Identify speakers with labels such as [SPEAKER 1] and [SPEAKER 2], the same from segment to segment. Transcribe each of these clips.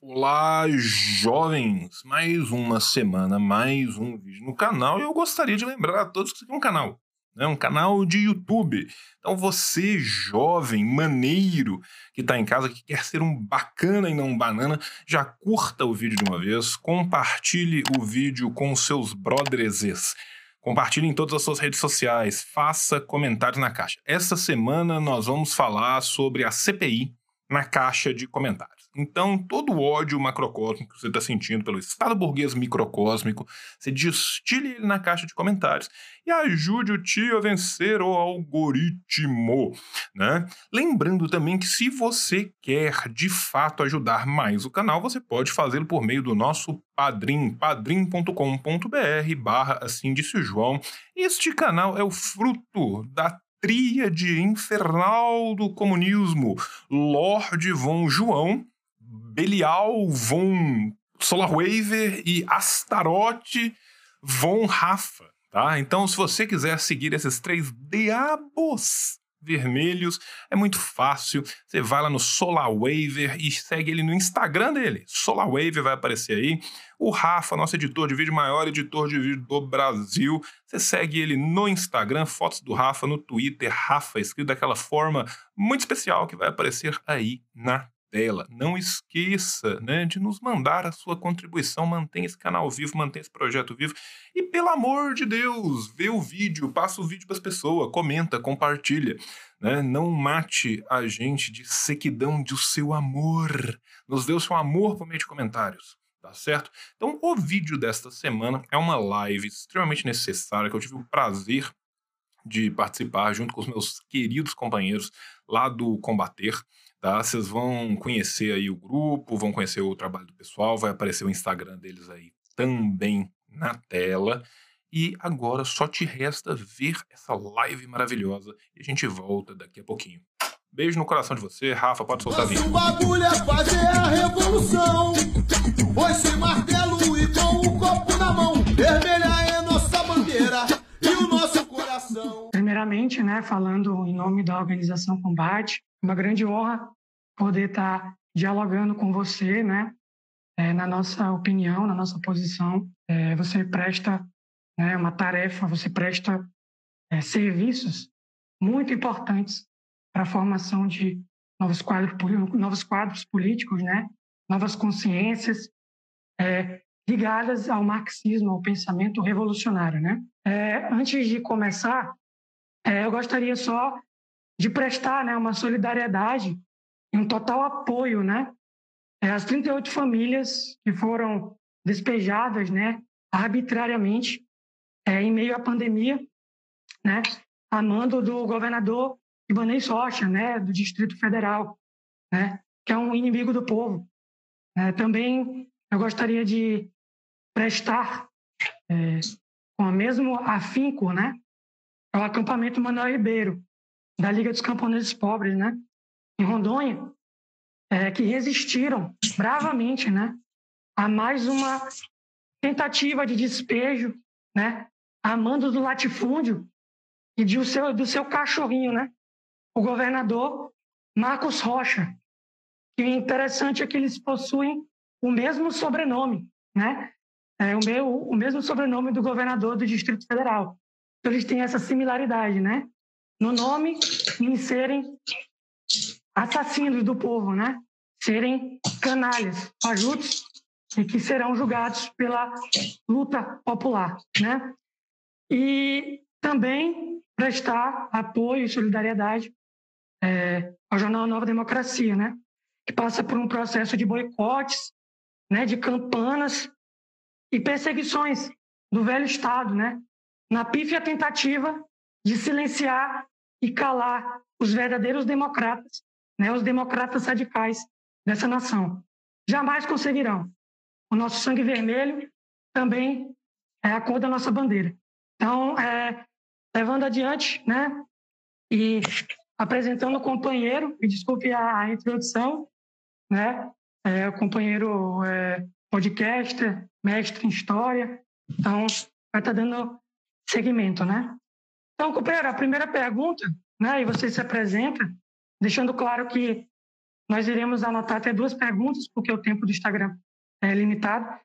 [SPEAKER 1] Olá, jovens! Mais uma semana, mais um vídeo no canal e eu gostaria de lembrar a todos que isso aqui é um canal, né? um canal de YouTube. Então você, jovem, maneiro, que está em casa, que quer ser um bacana e não um banana, já curta o vídeo de uma vez, compartilhe o vídeo com seus brothers. Compartilhe em todas as suas redes sociais, faça comentários na caixa. Essa semana nós vamos falar sobre a CPI na caixa de comentários. Então, todo o ódio macrocósmico que você está sentindo pelo Estado burguês microcósmico, você destile ele na caixa de comentários e ajude o tio a vencer o algoritmo, né? Lembrando também que se você quer de fato ajudar mais o canal, você pode fazê-lo por meio do nosso padrim, padrim.com.br barra assim disse o João. Este canal é o fruto da tríade infernal do comunismo, Lord von João, Belial von Solarwaver e Astaroth von Rafa, tá? Então, se você quiser seguir esses três diabos vermelhos, é muito fácil. Você vai lá no SolarWaver e segue ele no Instagram dele. SolarWaver vai aparecer aí. O Rafa, nosso editor de vídeo, maior editor de vídeo do Brasil. Você segue ele no Instagram, fotos do Rafa, no Twitter, Rafa, escrito daquela forma muito especial que vai aparecer aí na tela. Não esqueça né, de nos mandar a sua contribuição, mantenha esse canal vivo, mantenha esse projeto vivo. E pelo amor de Deus, vê o vídeo, passa o vídeo para as pessoas, comenta, compartilha. Né? Não mate a gente de sequidão do seu amor. Nos dê o seu amor por meio de comentários. Tá certo? Então, o vídeo desta semana é uma live extremamente necessária que eu tive o prazer de participar junto com os meus queridos companheiros lá do Combater. Tá? Vocês vão conhecer aí o grupo, vão conhecer o trabalho do pessoal, vai aparecer o Instagram deles aí também na tela. E agora só te resta ver essa live maravilhosa e a gente volta daqui a pouquinho. Beijo no coração de você, Rafa, pode soltar a vinheta.
[SPEAKER 2] Foi martelo e com o copo na mão. Vermelha é nossa bandeira e o nosso coração.
[SPEAKER 3] Primeiramente, né, falando em nome da organização Combate, uma grande honra poder estar dialogando com você, né? É, na nossa opinião, na nossa posição, é, você presta né, uma tarefa, você presta é, serviços muito importantes para a formação de novos quadros, novos quadros políticos, né? Novas consciências é, ligadas ao marxismo, ao pensamento revolucionário, né? É, antes de começar, é, eu gostaria só de prestar né, uma solidariedade e um total apoio né, às 38 famílias que foram despejadas né, arbitrariamente é, em meio à pandemia, né, a mando do governador Ibanez Rocha, né, do Distrito Federal, né, que é um inimigo do povo. É, também eu gostaria de prestar é, com o mesmo afinco né, ao acampamento Manuel Ribeiro, da Liga dos Camponeses Pobres, né? Em Rondônia, é, que resistiram bravamente, né? A mais uma tentativa de despejo, né? A mando do latifúndio e de o seu, do seu cachorrinho, né? O governador Marcos Rocha. E o interessante é que eles possuem o mesmo sobrenome, né? É o, meu, o mesmo sobrenome do governador do Distrito Federal. Então, eles têm essa similaridade, né? no nome em serem assassinos do povo, né? Serem canalhas, fajutos e que serão julgados pela luta popular, né? E também prestar apoio e solidariedade é, ao jornal Nova Democracia, né? Que passa por um processo de boicotes, né? De campanas e perseguições do velho Estado, né? Na pífia tentativa de silenciar e calar os verdadeiros democratas, né, os democratas radicais dessa nação. Jamais conseguirão. O nosso sangue vermelho também é a cor da nossa bandeira. Então, é, levando adiante, né, e apresentando o companheiro, e desculpe a, a introdução, né, é, companheiro é, podcaster, mestre em história, então vai estar tá dando seguimento, né? Então, companheiro, a primeira pergunta, né, e você se apresenta, deixando claro que nós iremos anotar até duas perguntas, porque o tempo do Instagram é limitado.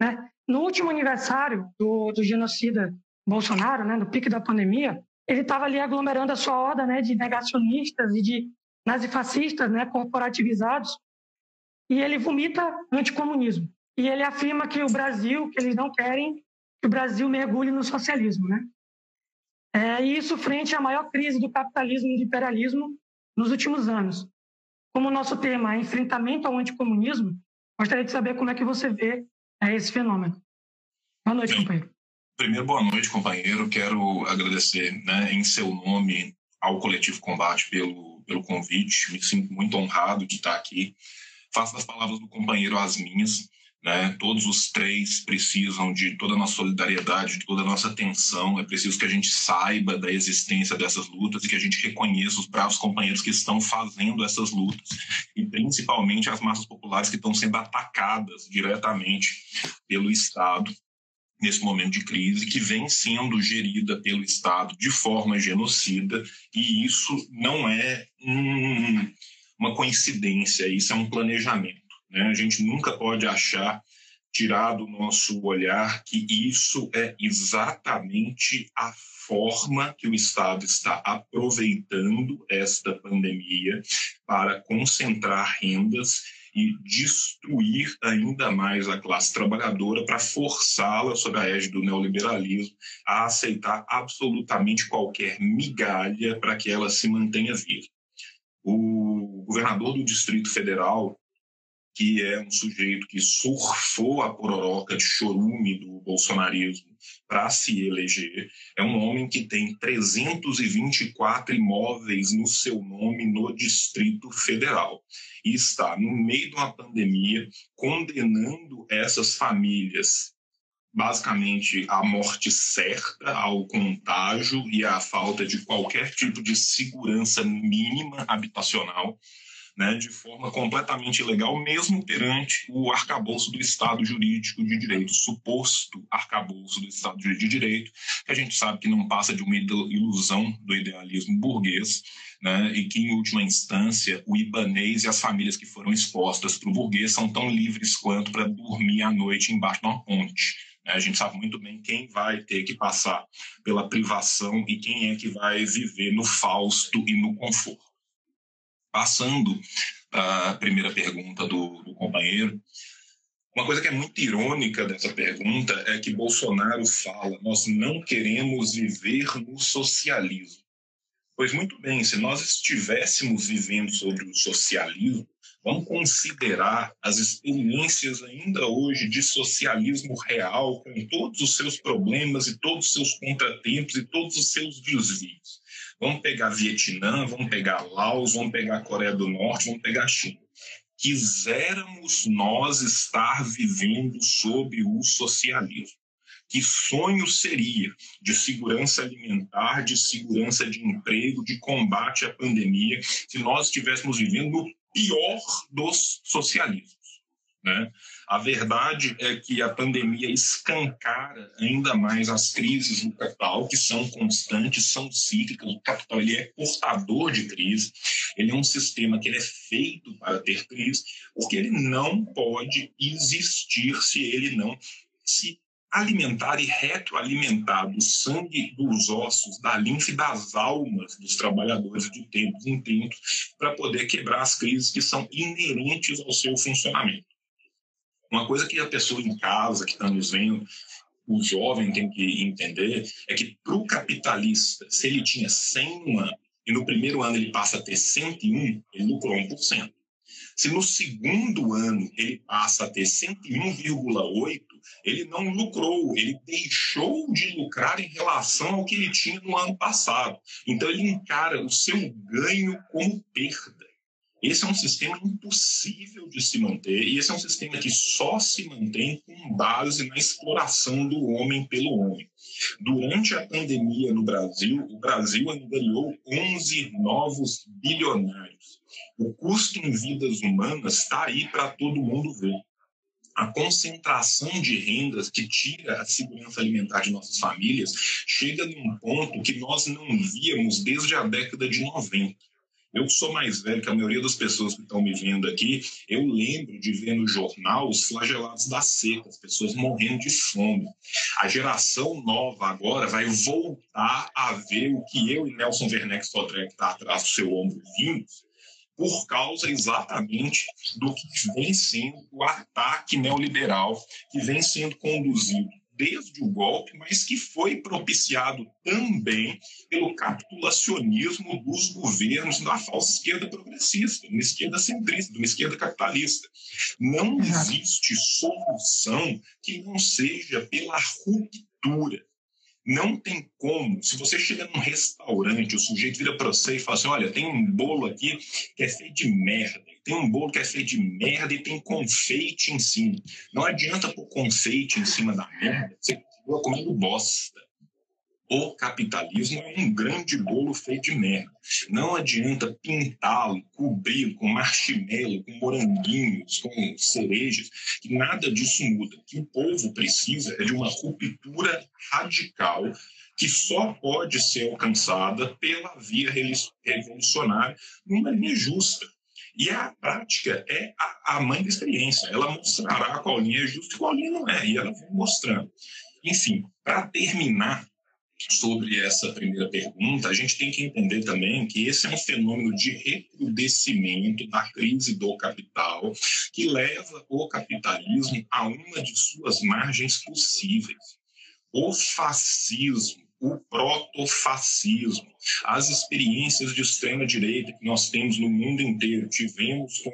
[SPEAKER 3] Né? No último aniversário do, do genocida Bolsonaro, né, no pique da pandemia, ele estava ali aglomerando a sua horda né, de negacionistas e de nazifascistas né, corporativizados, e ele vomita anticomunismo. E ele afirma que o Brasil, que eles não querem que o Brasil mergulhe no socialismo. Né? É, e isso frente à maior crise do capitalismo e do imperialismo nos últimos anos. Como o nosso tema é enfrentamento ao anticomunismo, gostaria de saber como é que você vê é, esse fenômeno. Boa noite, Bem, companheiro.
[SPEAKER 1] Primeiro, boa noite, companheiro. Quero agradecer né, em seu nome ao Coletivo Combate pelo, pelo convite. Me sinto muito honrado de estar aqui. Faço as palavras do companheiro as minhas. Né? Todos os três precisam de toda a nossa solidariedade, de toda a nossa atenção. É preciso que a gente saiba da existência dessas lutas e que a gente reconheça os bravos companheiros que estão fazendo essas lutas e principalmente as massas populares que estão sendo atacadas diretamente pelo Estado nesse momento de crise, que vem sendo gerida pelo Estado de forma genocida, e isso não é um, uma coincidência, isso é um planejamento. Né? A gente nunca pode achar, tirar do nosso olhar, que isso é exatamente a forma que o Estado está aproveitando esta pandemia para concentrar rendas e destruir ainda mais a classe trabalhadora para forçá-la, sob a égide do neoliberalismo, a aceitar absolutamente qualquer migalha para que ela se mantenha viva. O governador do Distrito Federal, que é um sujeito que surfou a pororoca de chorume do bolsonarismo para se eleger. É um homem que tem 324 imóveis no seu nome no Distrito Federal e está, no meio de uma pandemia, condenando essas famílias basicamente à morte certa, ao contágio e à falta de qualquer tipo de segurança mínima habitacional né, de forma completamente ilegal, mesmo perante o arcabouço do Estado jurídico de direito, suposto arcabouço do Estado jurídico de direito, que a gente sabe que não passa de uma ilusão do idealismo burguês, né, e que, em última instância, o ibanês e as famílias que foram expostas para o burguês são tão livres quanto para dormir à noite embaixo de uma ponte. Né. A gente sabe muito bem quem vai ter que passar pela privação e quem é que vai viver no fausto e no conforto. Passando para a primeira pergunta do, do companheiro, uma coisa que é muito irônica dessa pergunta é que Bolsonaro fala: nós não queremos viver no socialismo. Pois muito bem, se nós estivéssemos vivendo sobre o socialismo, vamos considerar as experiências ainda hoje de socialismo real, com todos os seus problemas e todos os seus contratempos e todos os seus desvios. Vamos pegar Vietnã, vamos pegar Laos, vamos pegar Coreia do Norte, vamos pegar China. Quiséramos nós estar vivendo sob o socialismo. Que sonho seria de segurança alimentar, de segurança de emprego, de combate à pandemia, se nós estivéssemos vivendo no pior dos socialismos. Né? A verdade é que a pandemia escancara ainda mais as crises no capital, que são constantes, são cíclicas. O capital ele é portador de crise, ele é um sistema que ele é feito para ter crise, porque ele não pode existir se ele não se alimentar e retroalimentar do sangue, dos ossos, da linfa e das almas dos trabalhadores de tempos em tempos para poder quebrar as crises que são inerentes ao seu funcionamento. Uma coisa que a pessoa em casa que está nos vendo, o jovem tem que entender, é que para o capitalista, se ele tinha 100 no ano e no primeiro ano ele passa a ter 101, ele lucrou 1%. Se no segundo ano ele passa a ter 101,8, ele não lucrou, ele deixou de lucrar em relação ao que ele tinha no ano passado. Então ele encara o seu ganho como perda. Esse é um sistema impossível de se manter e esse é um sistema que só se mantém com base na exploração do homem pelo homem. Durante a pandemia no Brasil, o Brasil angariou 11 novos bilionários. O custo em vidas humanas está aí para todo mundo ver. A concentração de rendas que tira a segurança alimentar de nossas famílias chega num ponto que nós não víamos desde a década de 90 Eu sou mais velho que a maioria das pessoas que estão me vendo aqui. Eu lembro de ver no jornal os flagelados da seca, as pessoas morrendo de fome. A geração nova agora vai voltar a ver o que eu e Nelson Werneck que está atrás do seu ombro, vimos, por causa exatamente do que vem sendo o ataque neoliberal que vem sendo conduzido desde o golpe, mas que foi propiciado também pelo capitulacionismo dos governos da falsa esquerda progressista, uma esquerda centrista, uma esquerda capitalista. Não existe solução que não seja pela ruptura. Não tem como. Se você chega num restaurante, o sujeito vira para você e fala assim: olha, tem um bolo aqui que é feito de merda tem um bolo que é feito de merda e tem confeite em cima. Não adianta pôr confeite em cima da merda, você continua comendo bosta. O capitalismo é um grande bolo feito de merda. Não adianta pintá-lo, cobri-lo com marshmallow, com moranguinhos, com cerejas, que nada disso muda. O que o povo precisa é de uma ruptura radical que só pode ser alcançada pela via revolucionária numa linha justa. E a prática é a, mãe da experiência. Ela mostrará qual linha é justa e qual linha não é. E ela vai mostrando. Enfim, para terminar sobre essa primeira pergunta, a gente tem que entender também que esse é um fenômeno de recrudescimento da crise do capital que leva o capitalismo a uma de suas margens possíveis. O fascismo o protofascismo, as experiências de extrema-direita que nós temos no mundo inteiro. Tivemos com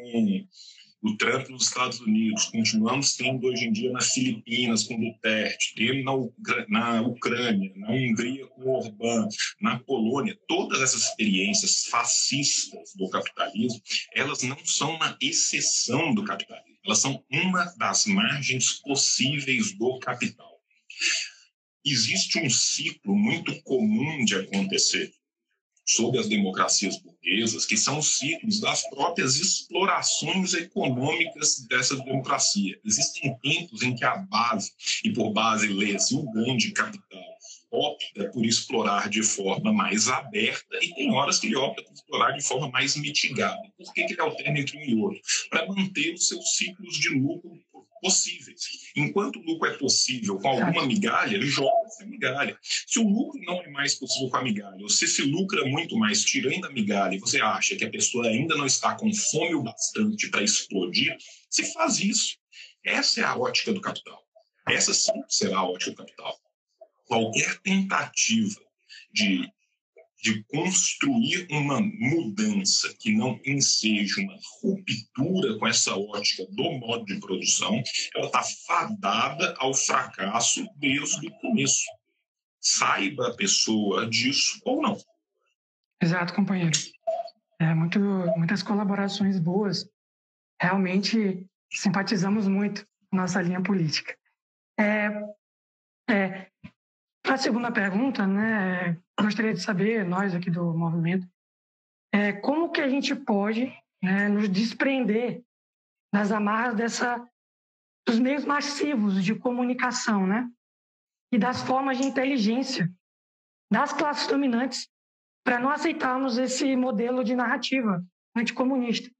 [SPEAKER 1] o Trump nos Estados Unidos, continuamos tendo hoje em dia nas Filipinas com Duterte, na, Ucrânia, na Ucrânia, na Hungria com Orbán, na Polônia, todas essas experiências fascistas do capitalismo, elas não são uma exceção do capitalismo, elas são uma das margens possíveis do capital. Existe um ciclo muito comum de acontecer sobre as democracias burguesas, que são os ciclos das próprias explorações econômicas dessa democracia. Existem tempos em que a base, e por base lê-se o grande capital, opta por explorar de forma mais aberta e tem horas que ele opta por explorar de forma mais mitigada. Por que, que ele alterna entre um e outro? Para manter os seus ciclos de lucro possíveis. Enquanto o lucro é possível com alguma migalha, ele joga essa migalha. Se o lucro não é mais possível com a migalha, ou se se lucra muito mais tirando a migalha e você acha que a pessoa ainda não está com fome o bastante para explodir, se faz isso. Essa é a ótica do capital. Essa sim será a ótica do capital. Qualquer tentativa de de construir uma mudança que não enseja uma ruptura com essa ótica do modo de produção, ela está fadada ao fracasso desde o começo. Saiba a pessoa disso ou não.
[SPEAKER 3] Exato, companheiro. É, muito, muitas colaborações boas. Realmente simpatizamos muito nossa linha política. É, é, a segunda pergunta, né, gostaria de saber, nós aqui do movimento, é, como que a gente pode né, nos desprender das amarras dessa, dos meios massivos de comunicação, né? E das formas de inteligência das classes dominantes para não aceitarmos esse modelo de narrativa anticomunista.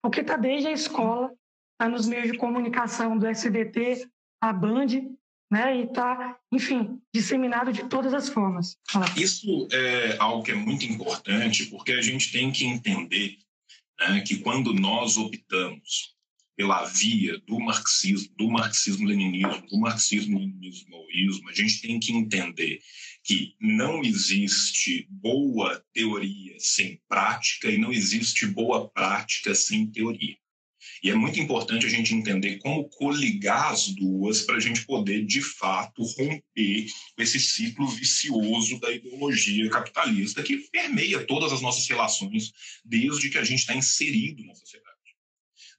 [SPEAKER 3] Porque está desde a escola, está nos meios de comunicação do SBT, a Band, né? E está, enfim, disseminado de todas as formas.
[SPEAKER 1] Isso é algo que é muito importante, porque a gente tem que entender né, que quando nós optamos pela via do marxismo, do marxismo-leninismo, do marxismo-leninismo, a gente tem que entender que não existe boa teoria sem prática e não existe boa prática sem teoria. E é muito importante a gente entender como coligar as duas para a gente poder, de fato, romper esse ciclo vicioso da ideologia capitalista que permeia todas as nossas relações desde que a gente está inserido na sociedade.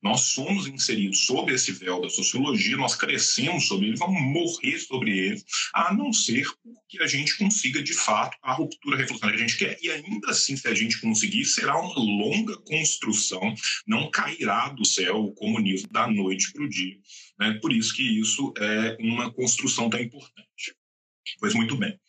[SPEAKER 1] Nós somos inseridos sob esse véu da sociologia, nós crescemos sobre ele, vamos morrer sobre ele, a não ser que a gente consiga, de fato, a ruptura revolucionária que a gente quer. E ainda assim, se a gente conseguir, será uma longa construção, não cairá do céu o comunismo da noite para o dia. Né? Por isso que isso é uma construção tão importante. Pois muito bem.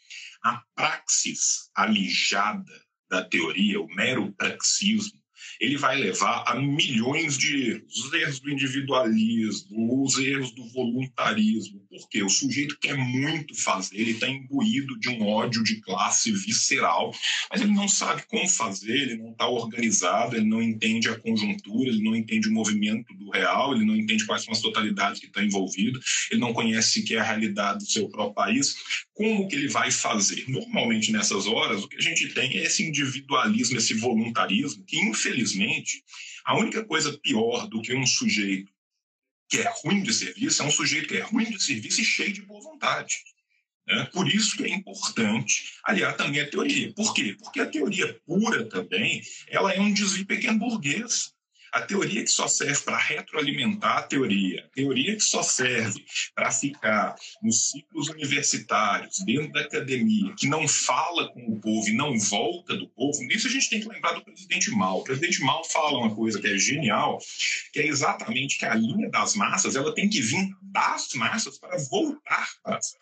[SPEAKER 1] A praxis alijada da teoria, o mero praxismo, ele vai levar a milhões de erros. Os erros do individualismo, os erros do voluntarismo. Porque o sujeito quer muito fazer, ele está imbuído de um ódio de classe visceral, mas ele não sabe como fazer, ele não está organizado, ele não entende a conjuntura, ele não entende o movimento do real, ele não entende quais são as totalidades que estão envolvidas, ele não conhece sequer a realidade do seu próprio país. Como que ele vai fazer? Normalmente, nessas horas, o que a gente tem é esse individualismo, esse voluntarismo, que, infelizmente, a única coisa pior do que um sujeito que é ruim de serviço é um sujeito que é ruim de serviço e cheio de boa vontade. Né? Por isso que é importante aliar também a teoria. Por quê? Porque a teoria pura também ela é um desvio pequeno burguês. A teoria que só serve para retroalimentar a teoria, a teoria que só serve para ficar nos ciclos universitários, dentro da academia, que não fala com o povo e não volta do povo, nisso a gente tem que lembrar do presidente Mao. O presidente Mao fala uma coisa que é genial, que é exatamente que a linha das massas ela tem que vir das massas para voltar para as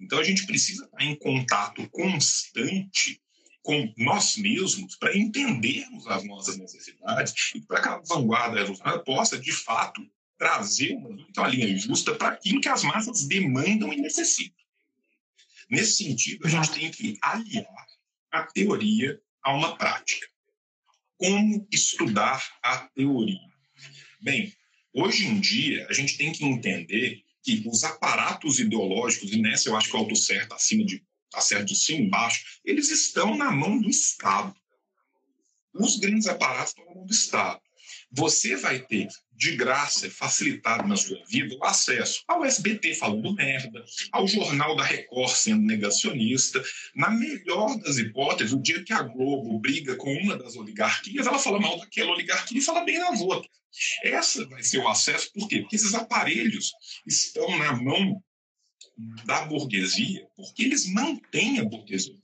[SPEAKER 1] então a gente precisa estar em contato constante com nós mesmos para entendermos as nossas necessidades e para que a vanguarda revolucionária possa, de fato, trazer uma, uma linha justa para aquilo que as massas demandam e necessitam. Nesse sentido, a gente tem que aliar a teoria a uma prática. Como estudar a teoria? Bem, hoje em dia, a gente tem que entender que os aparatos ideológicos, e nessa eu acho que o auto certo acima de tá certo cima embaixo, eles estão na mão do Estado. Os grandes aparatos estão na mão do Estado. Você vai ter de graça, facilitado na sua vida, o acesso ao SBT falando merda, ao Jornal da Record sendo negacionista. Na melhor das hipóteses, o dia que a Globo briga com uma das oligarquias, ela fala mal daquela oligarquia e fala bem das outras. Essa vai ser o acesso, por quê? Porque esses aparelhos estão na mão da burguesia, porque eles mantêm a burguesia.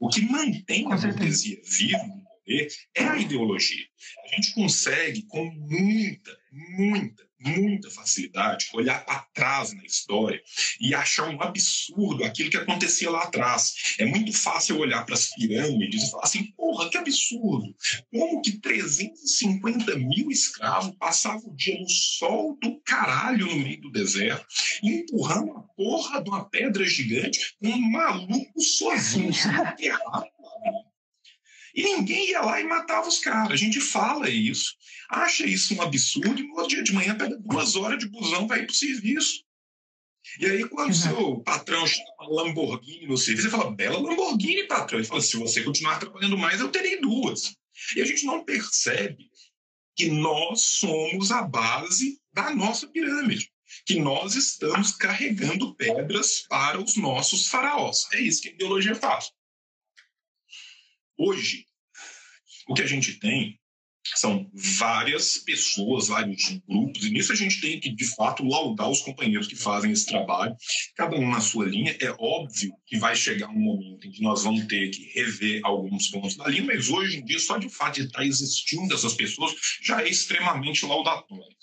[SPEAKER 1] O que mantém a burguesia viva no poder é a ideologia. A gente consegue, com muita, muita, muita facilidade olhar para trás na história e achar um absurdo aquilo que acontecia lá atrás. É muito fácil olhar para as pirâmides e falar assim: porra, que absurdo! Como que 350 mil escravos passavam o dia no sol do caralho no meio do deserto, empurrando a porra de uma pedra gigante, um maluco sozinho, errado. E ninguém ia lá e matava os caras. A gente fala isso, acha isso um absurdo, e no outro dia de manhã pega duas horas de busão para ir para o serviço. E aí, quando o seu patrão chama Lamborghini no serviço, você fala, bela Lamborghini, patrão. Ele fala, se você continuar trabalhando mais, eu terei duas. E a gente não percebe que nós somos a base da nossa pirâmide, que nós estamos carregando pedras para os nossos faraós. É isso que a ideologia faz. Hoje, o que a gente tem são várias pessoas, vários grupos, e nisso a gente tem que, de fato, laudar os companheiros que fazem esse trabalho, cada um na sua linha. É óbvio que vai chegar um momento em que nós vamos ter que rever alguns pontos da linha, mas hoje em dia, só de fato de estar existindo essas pessoas já é extremamente laudatório.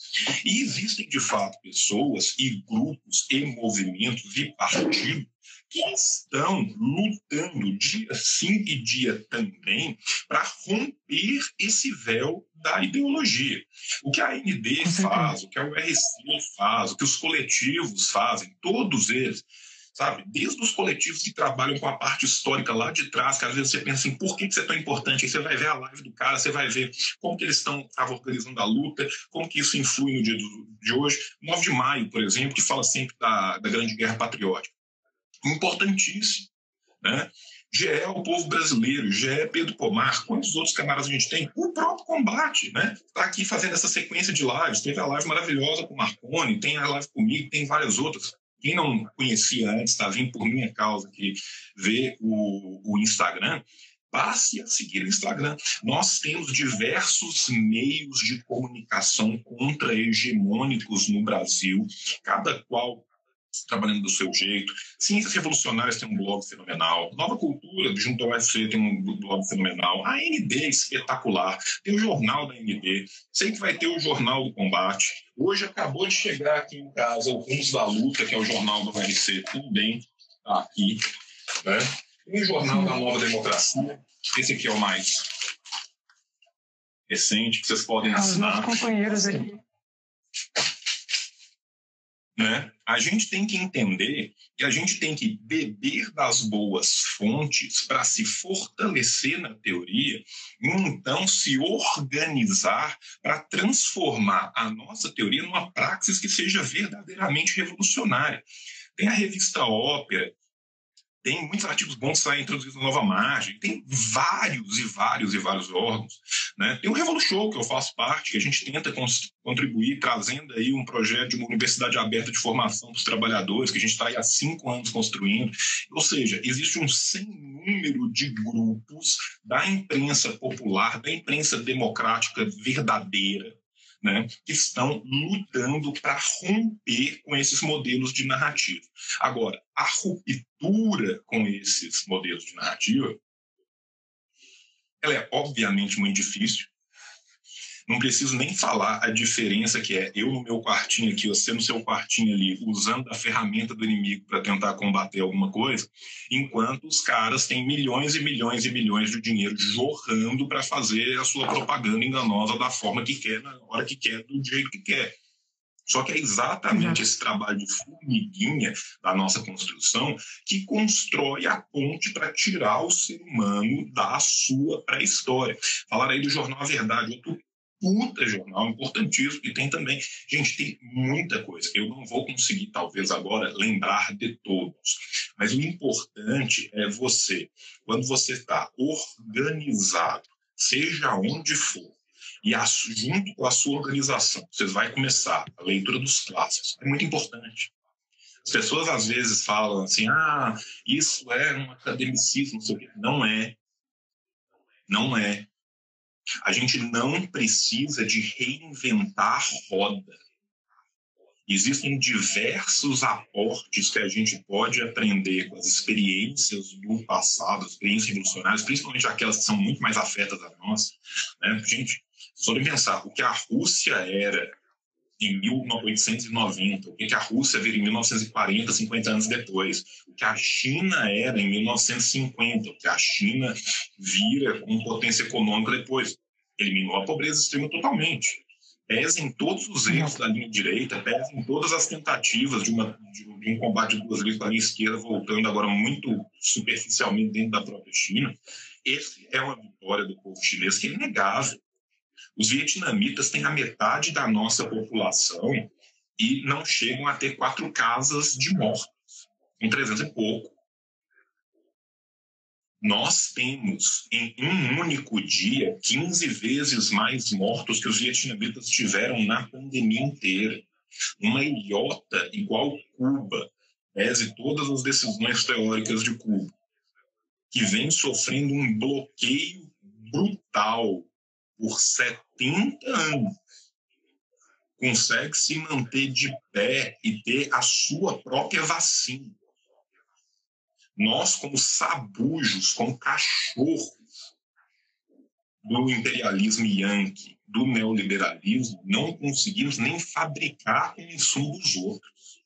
[SPEAKER 1] E existem, de fato, pessoas e grupos e movimentos e partidos que estão lutando dia sim e dia também para romper esse véu da ideologia. O que a AND faz, o que a URC faz, o que os coletivos fazem, todos eles, sabe? Desde os coletivos que trabalham com a parte histórica lá de trás, que às vezes você pensa assim, por que isso é tão importante? Aí você vai ver a live do cara, você vai ver como que eles estão organizando a luta, como que isso influi no dia de hoje. 9 de maio, por exemplo, que fala sempre da, da Grande Guerra Patriótica importantíssimo. Né? É o povo brasileiro, GE Pedro Pomar, quantos outros camaradas a gente tem? O próprio combate, né? Está aqui fazendo essa sequência de lives. Teve a live maravilhosa com o Marconi, tem a live comigo, tem várias outras. Quem não conhecia antes, está vindo por minha causa aqui ver o, o Instagram, passe a seguir o Instagram. Nós temos diversos meios de comunicação contra-hegemônicos no Brasil, cada qual trabalhando do seu jeito. Ciências Revolucionárias tem um blog fenomenal. Nova Cultura, junto ao UFC, tem um blog fenomenal. A ND é espetacular. Tem o jornal da ND. Sei que vai ter o Jornal do Combate. Hoje acabou de chegar aqui em casa o Rumos da Luta, que é o jornal do UFC, também está aqui. Né? Tem o Jornal da Nova Democracia. Esse aqui é o mais recente, que vocês podem
[SPEAKER 3] Os
[SPEAKER 1] assinar.
[SPEAKER 3] nossos companheiros aqui.
[SPEAKER 1] Né? A gente tem que entender que a gente tem que beber das boas fontes para se fortalecer na teoria e então se organizar para transformar a nossa teoria numa praxis que seja verdadeiramente revolucionária. Tem a revista Ópera, tem muitos artigos bons que saem na Nova Margem, tem vários e vários e vários órgãos. Né? Tem o Revolution, que eu faço parte, que a gente tenta contribuir trazendo aí um projeto de uma universidade aberta de formação dos trabalhadores, que a gente está aí há cinco anos construindo. Ou seja, existe um sem número de grupos da imprensa popular, da imprensa democrática verdadeira, né, que estão lutando para romper com esses modelos de narrativa. Agora, a ruptura com esses modelos de narrativa, ela é obviamente muito difícil, não preciso nem falar a diferença que é eu no meu quartinho aqui, você no seu quartinho ali, usando a ferramenta do inimigo para tentar combater alguma coisa, enquanto os caras têm milhões e milhões e milhões de dinheiro jorrando para fazer a sua propaganda enganosa da forma que quer, na hora que quer, do jeito que quer. Só que é exatamente esse trabalho de formiguinha da nossa construção que constrói a ponte para tirar o ser humano da sua pré-história. Falar aí do jornal A Verdade, outro puta jornal importantíssimo e tem também, gente, tem muita coisa. Eu não vou conseguir, talvez agora, lembrar de todos, mas o importante é você, quando você está organizado, seja onde for, e a, junto com a sua organização, você vai começar a leitura dos clássicos. É muito importante. As pessoas às vezes falam assim: ah, isso é um academicismo, não é. Não é. A gente não precisa de reinventar roda. Existem diversos aportes que a gente pode aprender com as experiências do passado, as experiências revolucionárias, principalmente aquelas que são muito mais afetas a nós. Né? Gente, só de pensar o que a Rússia era em 1890, o que a Rússia vira em 1940, 50 anos depois, o que a China era em 1950, o que a China vira com potência econômica depois. Eliminou a pobreza extrema totalmente. Pesa em todos os erros da linha direita, pesa em todas as tentativas de, uma, de um combate de duas linhas da linha esquerda, voltando agora muito superficialmente dentro da própria China. Essa é uma vitória do povo chinês que é inegável. Os vietnamitas têm a metade da nossa população e não chegam a ter quatro casas de mortos, em 300 e pouco. Nós temos em um único dia 15 vezes mais mortos que os vietnamitas tiveram na pandemia inteira. Uma ilhota igual Cuba, pese todas as decisões teóricas de Cuba, que vem sofrendo um bloqueio brutal por 70 anos, consegue se manter de pé e ter a sua própria vacina. Nós, como sabujos, como cachorros do imperialismo yankee, do neoliberalismo, não conseguimos nem fabricar o insumo dos outros.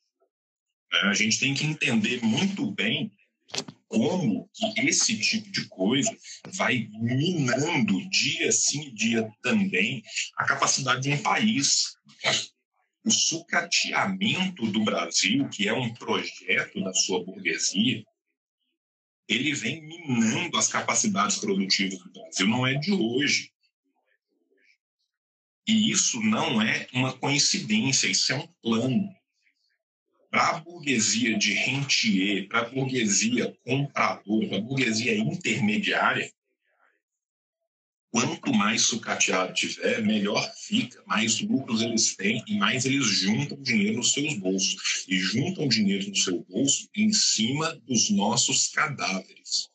[SPEAKER 1] A gente tem que entender muito bem como que esse tipo de coisa vai minando dia sim dia também a capacidade de um país. O sucateamento do Brasil, que é um projeto da sua burguesia, ele vem minando as capacidades produtivas do Brasil, não é de hoje. E isso não é uma coincidência, isso é um plano para a burguesia de rentier, para a burguesia compradora, para a burguesia intermediária, quanto mais sucateado tiver, melhor fica, mais lucros eles têm e mais eles juntam dinheiro nos seus bolsos. E juntam dinheiro no seu bolso em cima dos nossos cadáveres.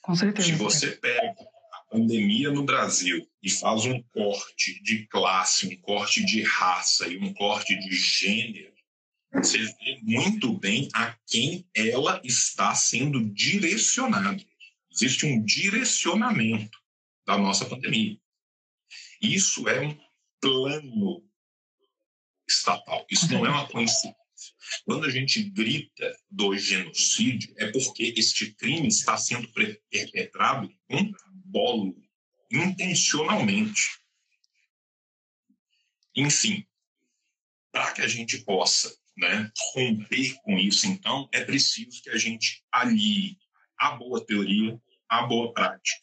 [SPEAKER 3] Com certeza.
[SPEAKER 1] Se você pega a pandemia no Brasil e faz um corte de classe, um corte de raça e um corte de gênero, você vê muito bem a quem ela está sendo direcionada. Existe um direcionamento da nossa pandemia. Isso é um plano estatal. Isso não é uma coincidência. Quando a gente grita do genocídio, é porque este crime está sendo perpetrado com bolo, intencionalmente. Enfim, para que a gente possa né, romper com isso, então, é preciso que a gente alie a boa teoria à boa prática.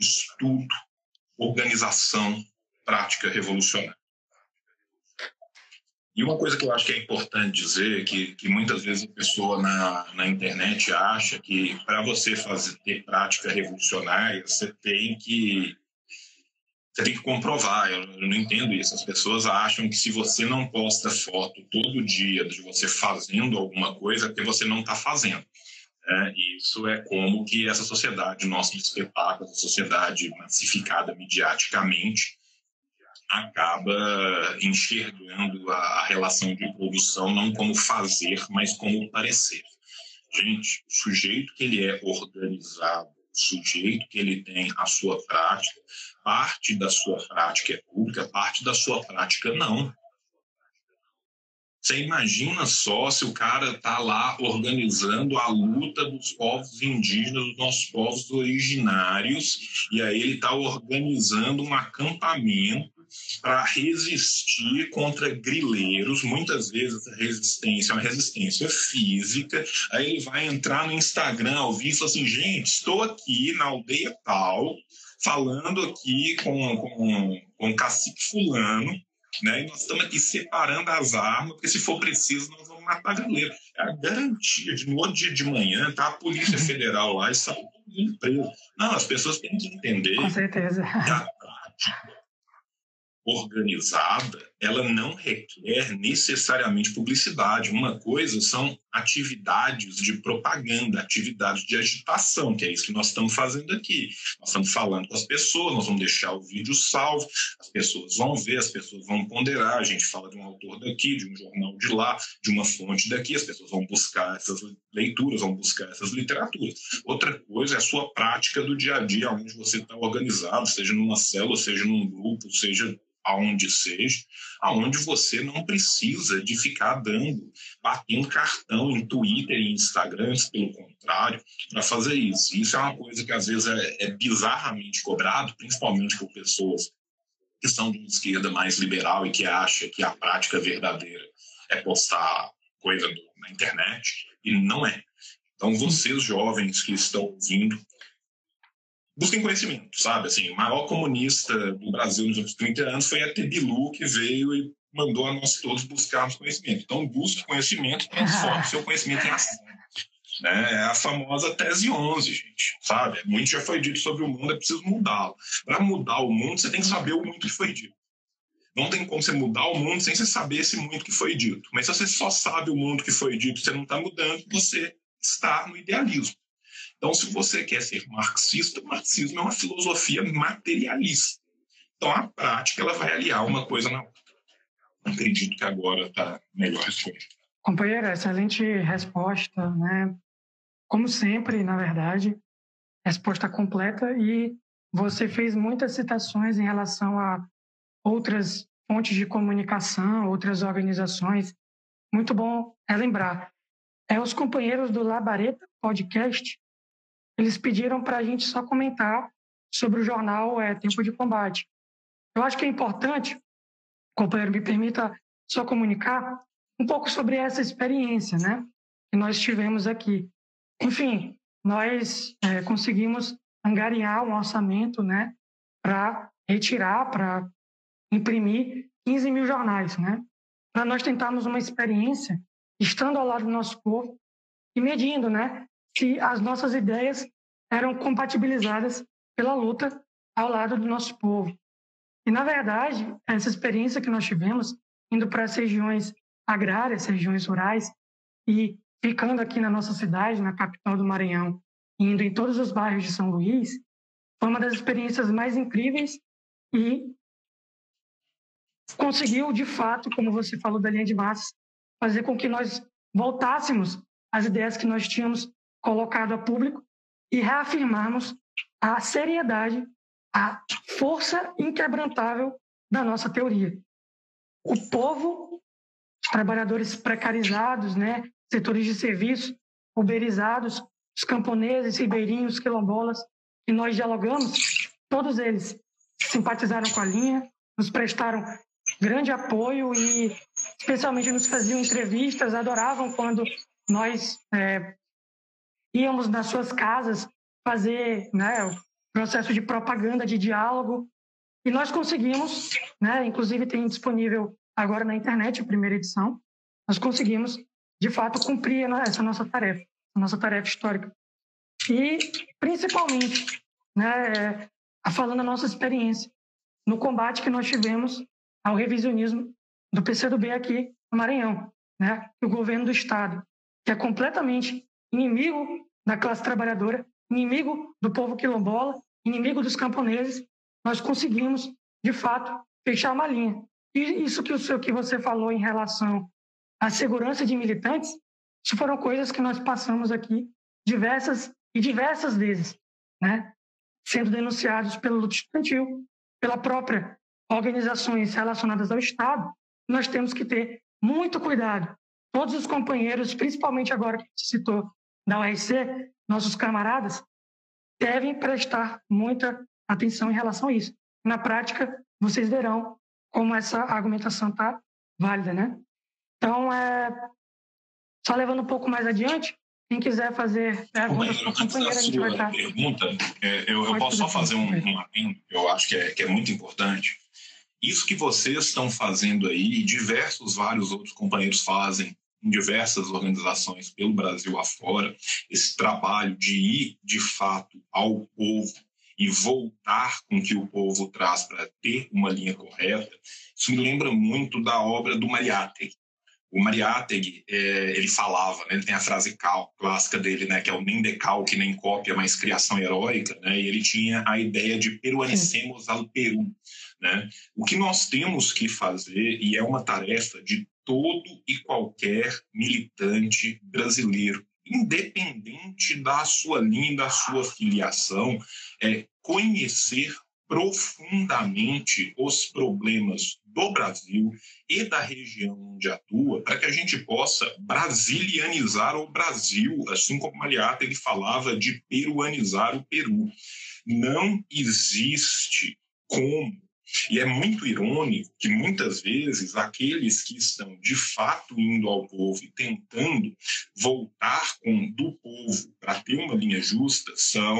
[SPEAKER 1] Estudo, organização, prática revolucionária. E uma coisa que eu acho que é importante dizer, que, que muitas vezes a pessoa na, na internet acha que para você fazer ter prática revolucionária, você tem que você tem que comprovar. Eu, eu, não entendo isso. As pessoas acham que se você não posta foto todo dia de você fazendo alguma coisa, é porque você não está fazendo. É, isso é como que essa sociedade, nosso espetáculo, essa sociedade massificada mediaticamente, acaba enxergando a relação de produção não como fazer, mas como parecer. Gente, o sujeito que ele é organizado, o sujeito que ele tem a sua prática, parte da sua prática é pública, parte da sua prática não. Você imagina só se o cara está lá organizando a luta dos povos indígenas, dos nossos povos originários, e aí ele está organizando um acampamento para resistir contra grileiros. Muitas vezes a resistência é uma resistência física. Aí ele vai entrar no Instagram ao vivo assim: gente, estou aqui na aldeia tal, falando aqui com, com, com o cacique Fulano. Né? E nós estamos aqui separando as armas, porque se for preciso, nós vamos matar grileiro. É a garantia de no outro dia de manhã tá a Polícia Federal lá e sai preso. Não, as pessoas têm que entender.
[SPEAKER 3] Com certeza.
[SPEAKER 1] Que a organizada, ela não requer necessariamente publicidade. Uma coisa são atividades de propaganda, atividades de agitação, que é isso que nós estamos fazendo aqui. Nós estamos falando com as pessoas, nós vamos deixar o vídeo salvo, as pessoas vão ver, as pessoas vão ponderar. A gente fala de um autor daqui, de um jornal de lá, de uma fonte daqui, as pessoas vão buscar essas leituras, vão buscar essas literaturas. Outra coisa é a sua prática do dia a dia, onde você está organizado, seja numa célula, seja num grupo, seja aonde seja, aonde você não precisa de ficar dando, batendo cartão em Twitter e Instagram, pelo contrário, para fazer isso. Isso é uma coisa que às vezes é, é bizarramente cobrado, principalmente por pessoas que são de uma esquerda mais liberal e que acha que a prática verdadeira é postar coisa na internet, e não é. Então, vocês jovens que estão ouvindo, busquem conhecimento, sabe? Assim, o maior comunista do Brasil nos últimos 30 anos foi a Tebilu, que veio e mandou a nós todos buscarmos conhecimento. Então, busque conhecimento, transforme seu conhecimento em ação. Né? É a famosa tese 11, gente, sabe? Muito já foi dito sobre o mundo, é preciso mudá-lo. Para mudar o mundo, você tem que saber o muito que foi dito. Não tem como você mudar o mundo sem você saber esse muito que foi dito. Mas se você só sabe o mundo que foi dito, você não está mudando, você está no idealismo. Então, se você quer ser marxista, o marxismo é uma filosofia materialista. Então, a prática ela vai aliar uma coisa na outra. Acredito que agora está melhor respondendo.
[SPEAKER 3] Companheira, excelente resposta, né? Como sempre, na verdade, resposta completa e você fez muitas citações em relação a outras fontes de comunicação, outras organizações. Muito bom relembrar. É, os companheiros do Labareta Podcast eles pediram para a gente só comentar sobre o jornal é, Tempo de Combate. Eu acho que é importante, companheiro, me permita só comunicar um pouco sobre essa experiência, né, que nós tivemos aqui. Enfim, nós é, conseguimos angariar um orçamento, né, para retirar, para imprimir 15 mil jornais, né, para nós tentarmos uma experiência estando ao lado do nosso povo e medindo, né, se as nossas ideias eram compatibilizadas pela luta ao lado do nosso povo. E, na verdade, essa experiência que nós tivemos, indo para as regiões agrárias, regiões rurais, e ficando aqui na nossa cidade, na capital do Maranhão, indo em todos os bairros de São Luís, foi uma das experiências mais incríveis e conseguiu, de fato, como você falou da linha de massas, fazer com que nós voltássemos às ideias que nós tínhamos colocado a público e reafirmarmos a seriedade, a força inquebrantável da nossa teoria. O povo os trabalhadores precarizados, né, setores de serviço, uberizados, os camponeses, ribeirinhos, quilombolas, e nós dialogamos, todos eles simpatizaram com a linha, nos prestaram grande apoio e especialmente nos faziam entrevistas, adoravam quando nós é, íamos nas suas casas fazer né, o processo de propaganda, de diálogo, e nós conseguimos, né, inclusive tem disponível agora na internet a primeira edição, nós conseguimos, de fato, cumprir essa nossa tarefa, a nossa tarefa histórica. E, principalmente, né, falando a nossa experiência no combate que nós tivemos ao revisionismo do PCdoB aqui no Maranhão, né, o governo do Estado, que é completamente inimigo da classe trabalhadora, inimigo do povo quilombola, inimigo dos camponeses, nós conseguimos, de fato, fechar uma linha. E isso que, o que você falou em relação à segurança de militantes, isso foram coisas que nós passamos aqui diversas e diversas vezes, né? sendo denunciados pelo luto estudantil, pela própria organizações relacionadas ao Estado, nós temos que ter muito cuidado. Todos os companheiros, principalmente agora que se citou da URC, nossos camaradas, devem prestar muita atenção em relação a isso. Na prática, vocês verão como essa argumentação está válida, né? Então, é... só levando um pouco mais adiante, quem quiser fazer perguntas para companheiro, a gente vai estar...
[SPEAKER 1] pergunta, é, eu, eu posso só fazer um, um eu acho que é, que é muito importante. Isso que vocês estão fazendo aí, e diversos vários outros companheiros fazem em diversas organizações pelo Brasil afora, esse trabalho de ir de fato ao povo e voltar com o que o povo traz para ter uma linha correta, isso me lembra muito da obra do Mariátegui. O Mariátegui, é, ele falava, né, ele tem a frase cal, clássica dele, né, que é o nem decalque, nem cópia, mas criação heróica, né, e ele tinha a ideia de peruanicemos ao Peru. Né? O que nós temos que fazer, e é uma tarefa de todo e qualquer militante brasileiro, independente da sua linha, da sua filiação, é conhecer profundamente os problemas do Brasil e da região onde atua, para que a gente possa brasilianizar o Brasil, assim como Mariata ele falava de peruanizar o Peru. Não existe como e é muito irônico que muitas vezes aqueles que estão de fato indo ao povo e tentando voltar com do povo para ter uma linha justa são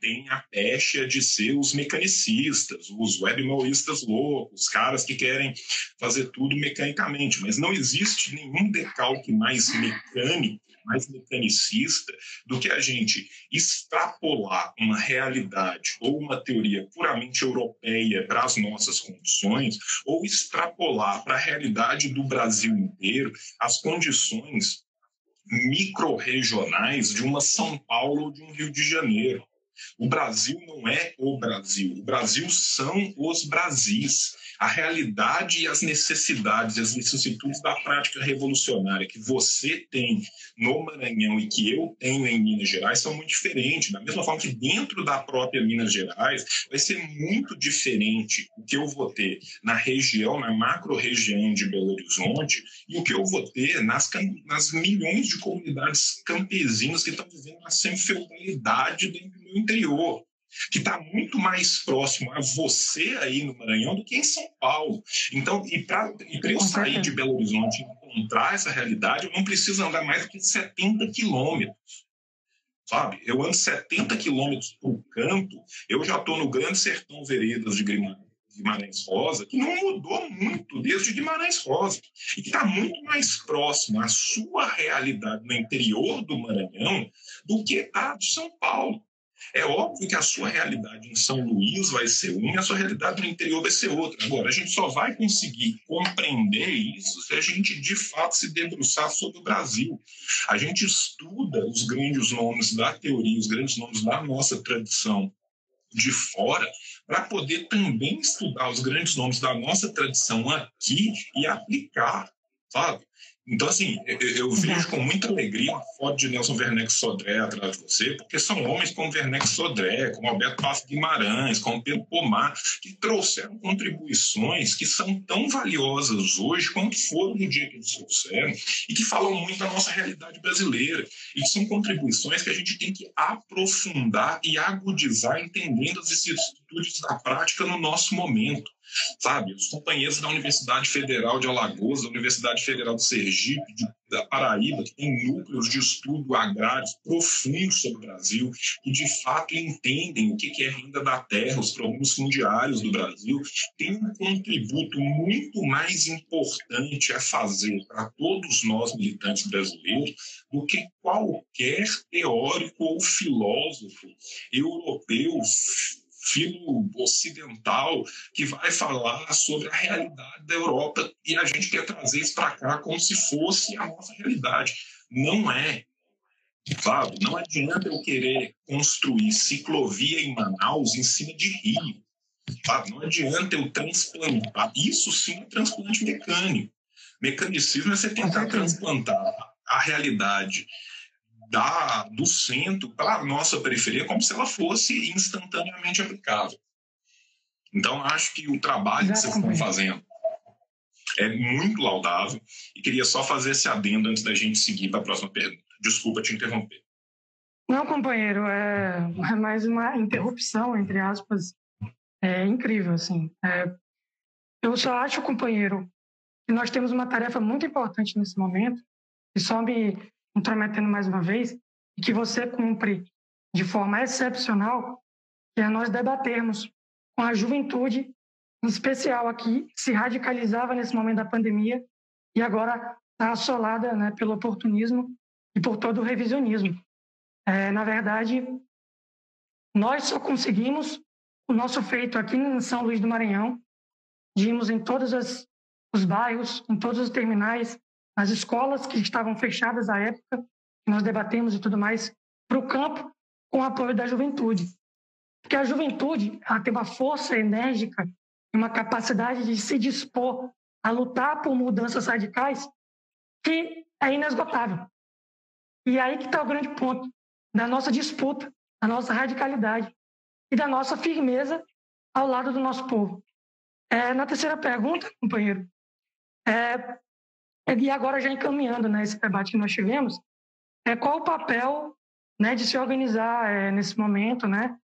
[SPEAKER 1] têm a pecha de ser os mecanicistas, os webmaoístas loucos, os caras que querem fazer tudo mecanicamente, mas não existe nenhum decalque mais mecânico mais mecanicista do que a gente extrapolar uma realidade ou uma teoria puramente europeia para as nossas condições, ou extrapolar para a realidade do Brasil inteiro as condições micro-regionais de uma São Paulo ou de um Rio de Janeiro. O Brasil não é o Brasil. O Brasil são os Brasis. A realidade e as necessidades, as vicissitudes da prática revolucionária que você tem no Maranhão e que eu tenho em Minas Gerais são muito diferentes. Da mesma forma que dentro da própria Minas Gerais vai ser muito diferente o que eu vou ter na região, na macro-região de Belo Horizonte e o que eu vou ter nas, nas milhões de comunidades campesinas que estão vivendo uma semi-feudalidade do interior que está muito mais próximo a você aí no Maranhão do que em São Paulo. Então, e para eu sair de Belo Horizonte e encontrar essa realidade, eu não preciso andar mais do que 70 quilômetros. Sabe? Eu ando 70 quilômetros o canto, eu já estou no Grande Sertão Veredas de Guimarães Rosa, que não mudou muito desde Guimarães Rosa, e que está muito mais próximo à sua realidade no interior do Maranhão do que a de São Paulo. É óbvio que a sua realidade em São Luís vai ser uma e a sua realidade no interior vai ser outra. Agora, a gente só vai conseguir compreender isso se a gente, de fato, se debruçar sobre o Brasil. A gente estuda os grandes nomes da teoria, os grandes nomes da nossa tradição de fora, para poder também estudar os grandes nomes da nossa tradição aqui e aplicar sabe? Então, assim, eu, vejo com muita alegria a foto de Nelson Werneck Sodré atrás de você, porque são homens como Werneck Sodré, como Alberto Passo Guimarães, como Pedro Pomar, que trouxeram contribuições que são tão valiosas hoje quanto foram no dia que eles trouxeram e que falam muito da nossa realidade brasileira. E que são contribuições que a gente tem que aprofundar e agudizar, entendendo as vicissitudes da prática no nosso momento sabe? Os companheiros da Universidade Federal de Alagoas, da Universidade Federal de Sergipe, de, da Paraíba, que tem núcleos de estudo agrários profundos sobre o Brasil, que de fato entendem o que é renda da terra, os problemas fundiários do Brasil, tem um contributo muito mais importante a fazer para todos nós militantes brasileiros do que qualquer teórico ou filósofo europeu filo ocidental que vai falar sobre a realidade da Europa e a gente quer trazer isso para cá como se fosse a nossa realidade. Não é. Sabe? Não adianta eu querer construir ciclovia em Manaus em cima de rio. Sabe? Não adianta eu transplantar. Isso sim é transplante mecânico. Mecanicismo é você tentar transplantar a realidade da, do centro para a nossa periferia como se ela fosse instantaneamente aplicável. Então, acho que o trabalho que vocês estão fazendo é muito laudável e queria só fazer esse adendo antes da gente seguir para a próxima pergunta. Desculpa te interromper.
[SPEAKER 3] Não, companheiro, é, é mais uma interrupção, entre aspas, é incrível, assim. É, eu só acho, companheiro, que nós temos uma tarefa muito importante nesse momento, e só me intrometendo mais uma vez, e que você cumpre de forma excepcional, que é nós debatermos com a juventude, em especial aqui, que se radicalizava nesse momento da pandemia e agora está assolada né, pelo oportunismo e por todo o revisionismo. É, na verdade, nós só conseguimos o nosso feito aqui em São Luís do Maranhão, de irmos em todos os bairros, em todos os terminais, as escolas que estavam fechadas à época, nós debatemos e tudo mais, para o campo com o apoio da juventude. Porque a juventude ela tem uma força enérgica e uma capacidade de se dispor a lutar por mudanças radicais que é inesgotável. E é aí que está o grande ponto da nossa disputa, da nossa radicalidade e da nossa firmeza ao lado do nosso povo. É, na terceira pergunta, companheiro, é, e agora, já encaminhando né, esse debate que nós tivemos, é, qual o papel né, de se organizar é, nesse momento, né,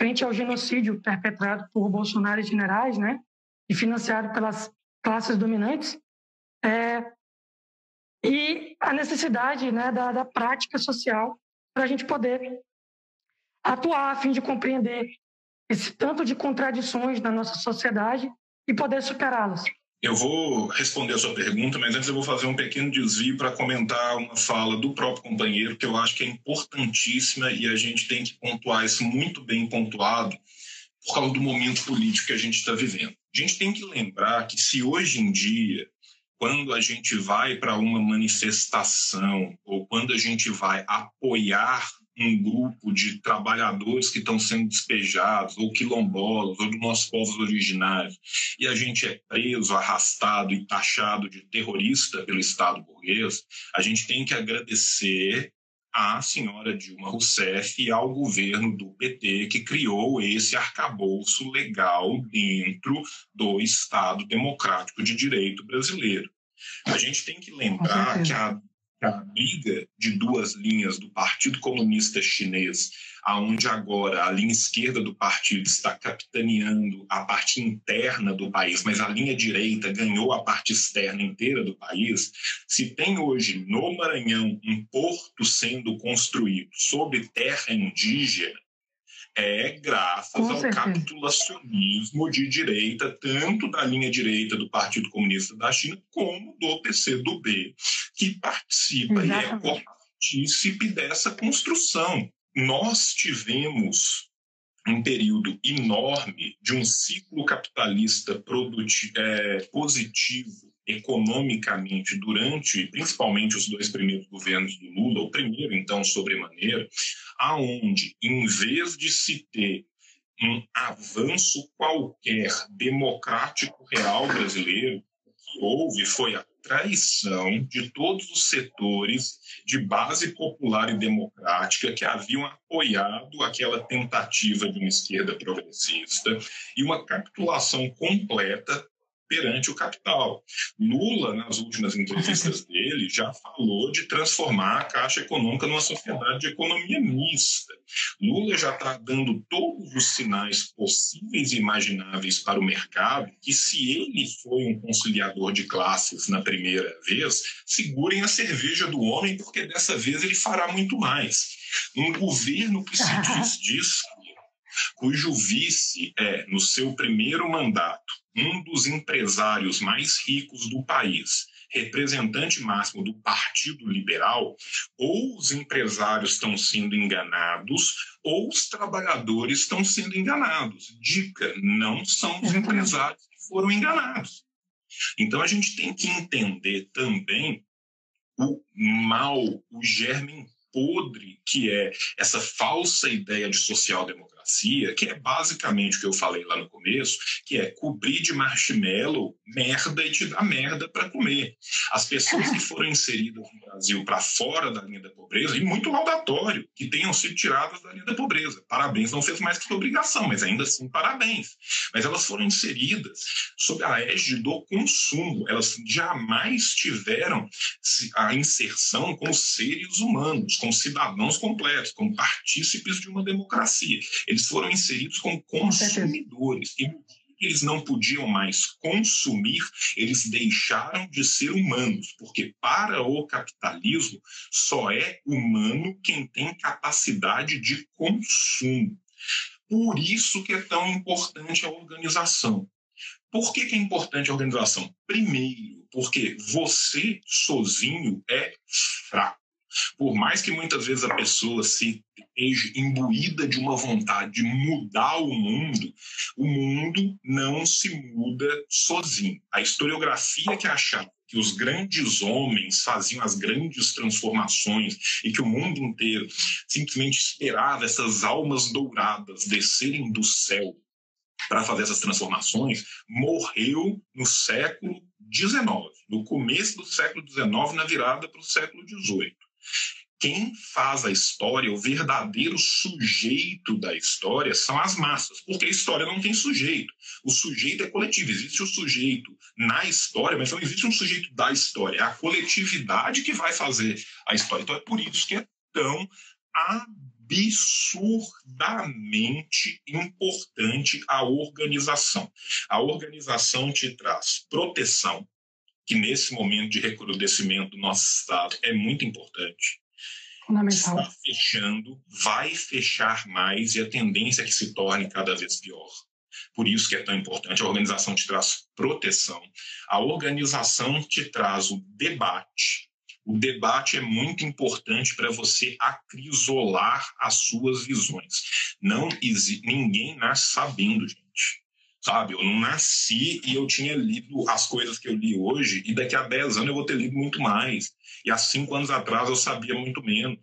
[SPEAKER 3] frente ao genocídio perpetrado por Bolsonaro e generais, né, e financiado pelas classes dominantes, é, e a necessidade né, da, da prática social para a gente poder atuar a fim de compreender esse tanto de contradições da nossa sociedade e poder superá-las.
[SPEAKER 1] Eu vou responder a sua pergunta, mas antes eu vou fazer um pequeno desvio para comentar uma fala do próprio companheiro, que eu acho que é importantíssima e a gente tem que pontuar isso muito bem pontuado por causa do momento político que a gente está vivendo. A gente tem que lembrar que se hoje em dia, quando a gente vai para uma manifestação ou quando a gente vai apoiar um grupo de trabalhadores que estão sendo despejados, ou quilombolas, ou dos nossos povos originários, e a gente é preso, arrastado e taxado de terrorista pelo Estado burguês, a gente tem que agradecer à senhora Dilma Rousseff e ao governo do PT que criou esse arcabouço legal dentro do Estado democrático de direito brasileiro. A gente tem que lembrar que a a briga de duas linhas do Partido Comunista Chinês, aonde agora a linha esquerda do partido está capitaneando a parte interna do país, mas a linha direita ganhou a parte externa inteira do país, se tem hoje no Maranhão um porto sendo construído sobre terra indígena, é graças Com ao certeza. capitulacionismo de direita, tanto da linha direita do Partido Comunista da China, como do PCdoB, que participa Exatamente. e é partícipe dessa construção. Nós tivemos um período enorme de um ciclo capitalista é, positivo economicamente durante, principalmente os dois primeiros governos do Lula, o primeiro então sobremaneira, aonde em vez de se ter um avanço qualquer democrático real brasileiro, o que houve foi a traição de todos os setores de base popular e democrática que haviam apoiado aquela tentativa de uma esquerda progressista e uma capitulação completa perante o capital. Lula, nas últimas entrevistas dele, já falou de transformar a Caixa Econômica numa sociedade de economia mista. Lula já está dando todos os sinais possíveis e imagináveis para o mercado que, se ele foi um conciliador de classes na primeira vez, segurem a cerveja do homem, porque dessa vez ele fará muito mais. Um governo que se diz disso cujo vice é, no seu primeiro mandato, um dos empresários mais ricos do país, representante máximo do Partido Liberal, ou os empresários estão sendo enganados, ou os trabalhadores estão sendo enganados. Dica: não são os empresários que foram enganados. Então a gente tem que entender também o mal, o germe podre que é essa falsa ideia de social-democracia democracia, que é basicamente o que eu falei lá no começo, que é cobrir de marshmallow merda e te dar merda para comer. As pessoas que foram inseridas no Brasil para fora da linha da pobreza, e muito laudatório que tenham sido tiradas da linha da pobreza. Parabéns, não fez mais que obrigação, mas ainda assim, parabéns. Mas elas foram inseridas sob a égide do consumo. Elas jamais tiveram a inserção como seres humanos, como cidadãos completos, como partícipes de uma democracia. Eles eles foram inseridos como consumidores. E eles não podiam mais consumir, eles deixaram de ser humanos, porque para o capitalismo só é humano quem tem capacidade de consumo. Por isso que é tão importante a organização. Por que, que é importante a organização? Primeiro, porque você sozinho é fraco. Por mais que muitas vezes a pessoa se esteja imbuída de uma vontade de mudar o mundo, o mundo não se muda sozinho. A historiografia que achava que os grandes homens faziam as grandes transformações e que o mundo inteiro simplesmente esperava essas almas douradas descerem do céu para fazer essas transformações, morreu no século XIX, no começo do século XIX, na virada para o século XVIII quem faz a história, o verdadeiro sujeito da história, são as massas, porque a história não tem sujeito. O sujeito é coletivo, existe o sujeito na história, mas não existe um sujeito da história. É a coletividade que vai fazer a história. Então é por isso que é tão absurdamente importante a organização. A organização te traz proteção, que nesse momento de recrudescimento do nosso Estado é muito importante. Está fechando, vai fechar mais e a tendência é que se torne cada vez pior. Por isso que é tão importante. A organização te traz proteção. A organização te traz o debate. O debate é muito importante para você acrisolar as suas visões. Não ninguém nasce sabendo, gente sabe? Eu não nasci e eu tinha lido as coisas que eu li hoje, e daqui a 10 anos eu vou ter lido muito mais. E há cinco anos atrás eu sabia muito menos.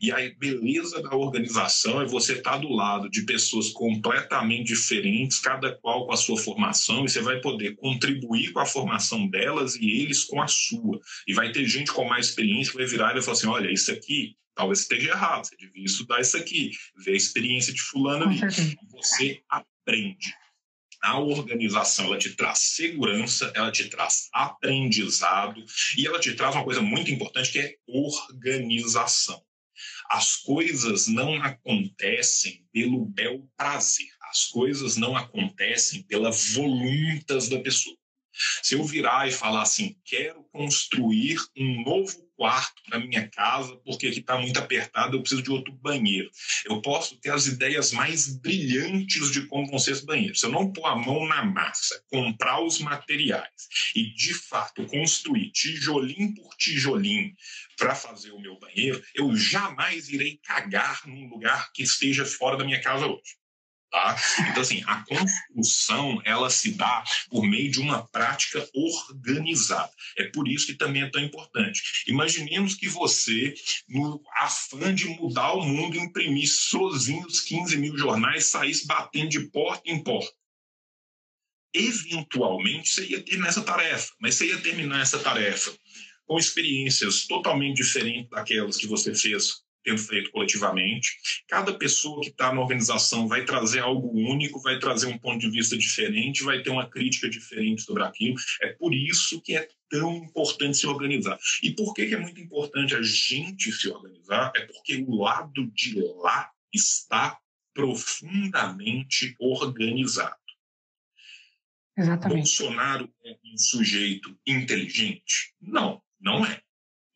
[SPEAKER 1] E a beleza da organização é você estar do lado de pessoas completamente diferentes, cada qual com a sua formação, e você vai poder contribuir com a formação delas e eles com a sua. E vai ter gente com mais experiência que vai virar e vai falar assim: olha, isso aqui talvez esteja errado, você devia estudar isso aqui, ver a experiência de fulano ali. Você aprende a organização ela te traz segurança, ela te traz aprendizado e ela te traz uma coisa muito importante que é organização. As coisas não acontecem pelo bel prazer, as coisas não acontecem pela voluntas da pessoa. Se eu virar e falar assim, quero construir um novo quarto na minha casa porque aqui está muito apertado, eu preciso de outro banheiro. Eu posso ter as ideias mais brilhantes de como vão ser esses banheiros. Se eu não pôr a mão na massa, comprar os materiais e, de fato, construir tijolinho por tijolinho para fazer o meu banheiro, eu jamais irei cagar num lugar que esteja fora da minha casa hoje. Tá? Então, assim, a construção ela se dá por meio de uma prática organizada. É por isso que também é tão importante. Imaginemos que você, no afã de mudar o mundo, imprimisse sozinho os 15 mil jornais, saísse batendo de porta em porta. eventualmente você ia ter nessa tarefa, mas você ia terminar essa tarefa com experiências totalmente diferentes daquelas que você fez tendo feito coletivamente. Cada pessoa que está na organização vai trazer algo único, vai trazer um ponto de vista diferente, vai ter uma crítica diferente sobre aquilo. É por isso que é tão importante se organizar. E por que, que é muito importante a gente se organizar? É porque o lado de lá está profundamente organizado.
[SPEAKER 3] Exatamente.
[SPEAKER 1] Bolsonaro é um sujeito inteligente? Não, não é.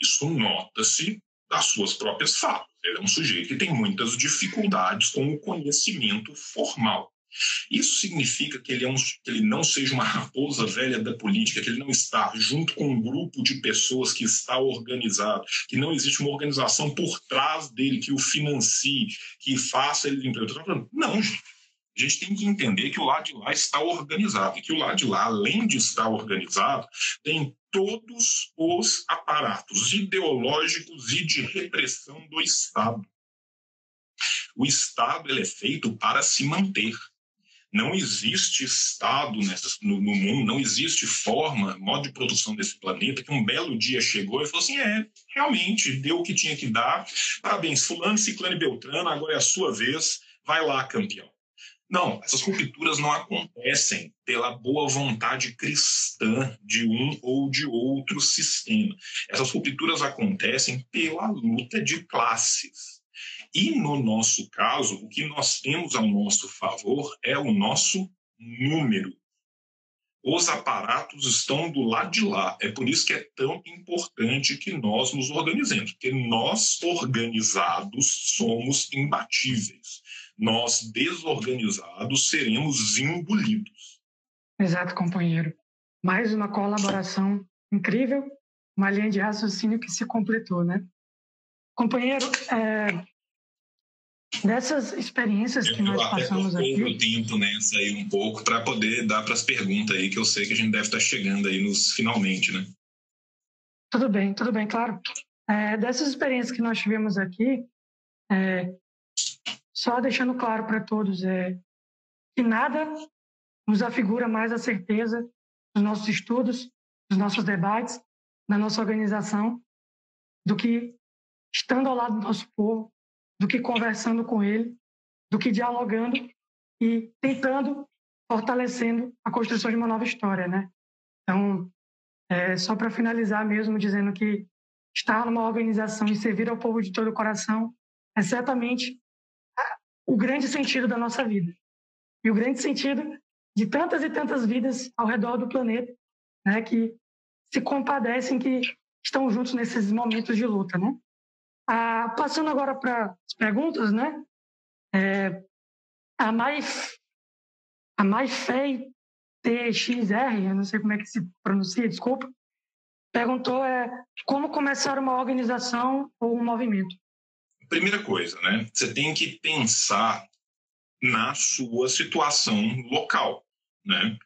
[SPEAKER 1] Isso nota-se das suas próprias falas. Ele é um sujeito que tem muitas dificuldades com o conhecimento formal. Isso significa que ele, é um, que ele não seja uma raposa velha da política, que ele não está junto com um grupo de pessoas que está organizado, que não existe uma organização por trás dele que o financie, que faça ele empreender. Não, gente. A gente tem que entender que o lado de lá está organizado, e que o lado de lá, além de estar organizado, tem todos os aparatos ideológicos e de repressão do Estado. O Estado ele é feito para se manter. Não existe Estado nessa, no, no, mundo, não existe forma, modo de produção desse planeta que um belo dia chegou e falou assim: é, realmente, deu o que tinha que dar, parabéns, Fulano, Ciclano e Beltrano, agora é a sua vez, vai lá, campeão. Não, essas rupturas não acontecem pela boa vontade cristã de um ou de outro sistema. Essas rupturas acontecem pela luta de classes. E no nosso caso, o que nós temos ao nosso favor é o nosso número. Os aparatos estão do lado de lá. É por isso que é tão importante que nós nos organizemos, porque nós organizados somos imbatíveis. Nós desorganizados seremos engolidos.
[SPEAKER 3] Exato, companheiro. Mais uma colaboração incrível, uma linha de raciocínio que se completou, né? Companheiro, é, dessas experiências que eu nós passamos aqui.
[SPEAKER 1] Eu tempo nessa aí um pouco para poder dar para as perguntas aí que eu sei que a gente deve estar tá chegando aí nos finalmente, né?
[SPEAKER 3] Tudo bem, tudo bem, claro. É, dessas experiências que nós tivemos aqui, é, só deixando claro para todos é que nada nos afigura mais a certeza dos nossos estudos, dos nossos debates, da nossa organização, do que estando ao lado do nosso povo, do que conversando com ele, do que dialogando e tentando, fortalecendo a construção de uma nova história, né? Então, é, só para finalizar mesmo, dizendo que estar numa organização e servir ao povo de todo o coração é certamente o grande sentido da nossa vida. E o grande sentido de tantas e tantas vidas ao redor do planeta, né, que se compadecem, que estão juntos nesses momentos de luta, né? Ah, passando agora para as perguntas, né? É, a mais a mais fei TXR, eu não sei como é que se pronuncia, desculpa, perguntou é como começar uma organização ou um movimento.
[SPEAKER 1] Primeira coisa, né? Você tem que pensar na sua situação local, né?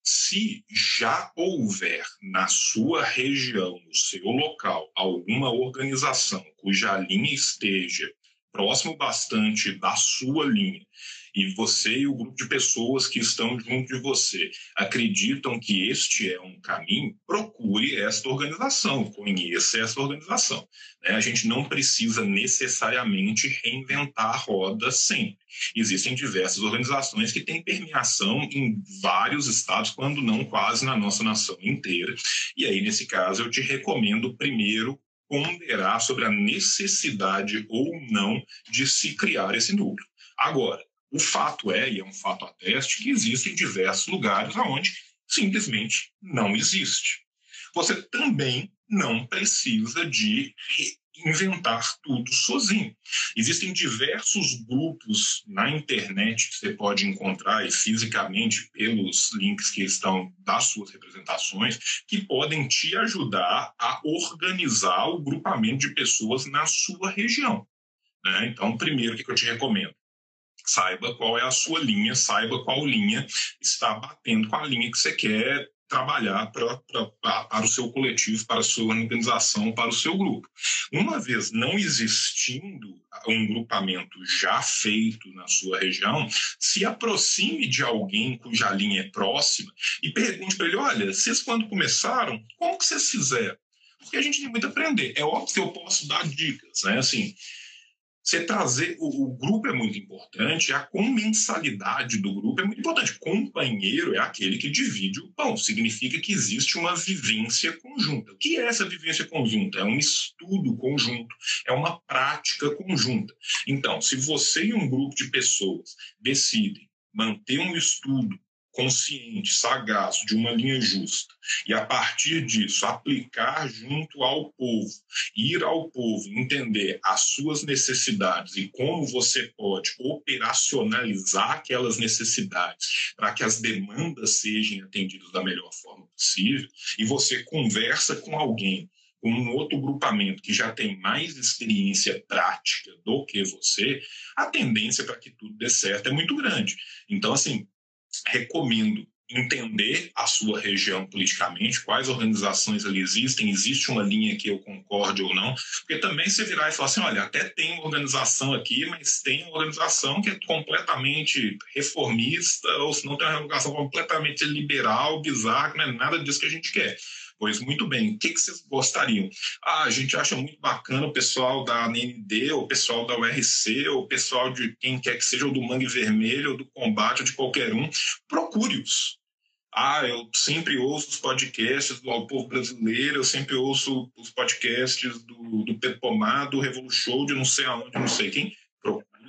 [SPEAKER 1] Se já houver na sua região, no seu local, alguma organização cuja linha esteja próximo bastante da sua linha e você e o grupo de pessoas que estão junto de você acreditam que este é um caminho, procure esta organização, conheça essa organização. Né? A gente não precisa necessariamente reinventar a roda sempre. Existem diversas organizações que têm permeação em vários estados, quando não quase na nossa nação inteira. E aí, nesse caso, eu te recomendo primeiro ponderar sobre a necessidade ou não de se criar esse núcleo. Agora, o fato é, e é um fato ateste, que existem diversos lugares onde simplesmente não existe. Você também não precisa de inventar tudo sozinho. Existem diversos grupos na internet que você pode encontrar e fisicamente pelos links que estão das suas representações que podem te ajudar a organizar o grupamento de pessoas na sua região. Né? Então, primeiro, o que eu te recomendo? Saiba qual é a sua linha, saiba qual linha está batendo com a linha que você quer trabalhar pra, pra, pra, para o seu coletivo, para a sua organização, para o seu grupo. Uma vez não existindo um grupamento já feito na sua região, se aproxime de alguém cuja linha é próxima e pergunte para ele: olha, vocês quando começaram, como que vocês fizeram? Porque a gente tem muito a aprender. É óbvio que eu posso dar dicas, né? Assim, você trazer o, o, grupo é muito importante, a comensalidade do grupo é muito importante. Companheiro é aquele que divide o pão, significa que existe uma vivência conjunta. O que é essa vivência conjunta? É um estudo conjunto, é uma prática conjunta. Então, se você e um grupo de pessoas decidem manter um estudo consciente, sagaz, de uma linha justa, e a partir disso aplicar junto ao povo, ir ao povo, entender as suas necessidades e como você pode operacionalizar aquelas necessidades para que as demandas sejam atendidas da melhor forma possível, e você conversa com alguém com um outro grupamento que já tem mais experiência prática do que você, a tendência para que tudo dê certo é muito grande. Então, assim, recomendo entender a sua região politicamente, quais organizações ali existem, existe uma linha que eu concorde ou não, porque também você virar e falar assim, olha, até tem uma organização aqui, mas tem uma organização que é completamente reformista, ou se não tem uma organização completamente liberal, bizarra, não é nada disso que a gente quer. Pois muito bem, o que, que vocês gostariam? Ah, a gente acha muito bacana o pessoal da AND, o pessoal da URC, o pessoal de quem quer que seja, ou do Mangue Vermelho, ou do Combate, ou de qualquer um. Procure-os. Ah, eu sempre ouço os podcasts do Povo Brasileiro, eu sempre ouço os podcasts do, do Pedro Pomar, do Revolution, de não sei aonde, não sei quem.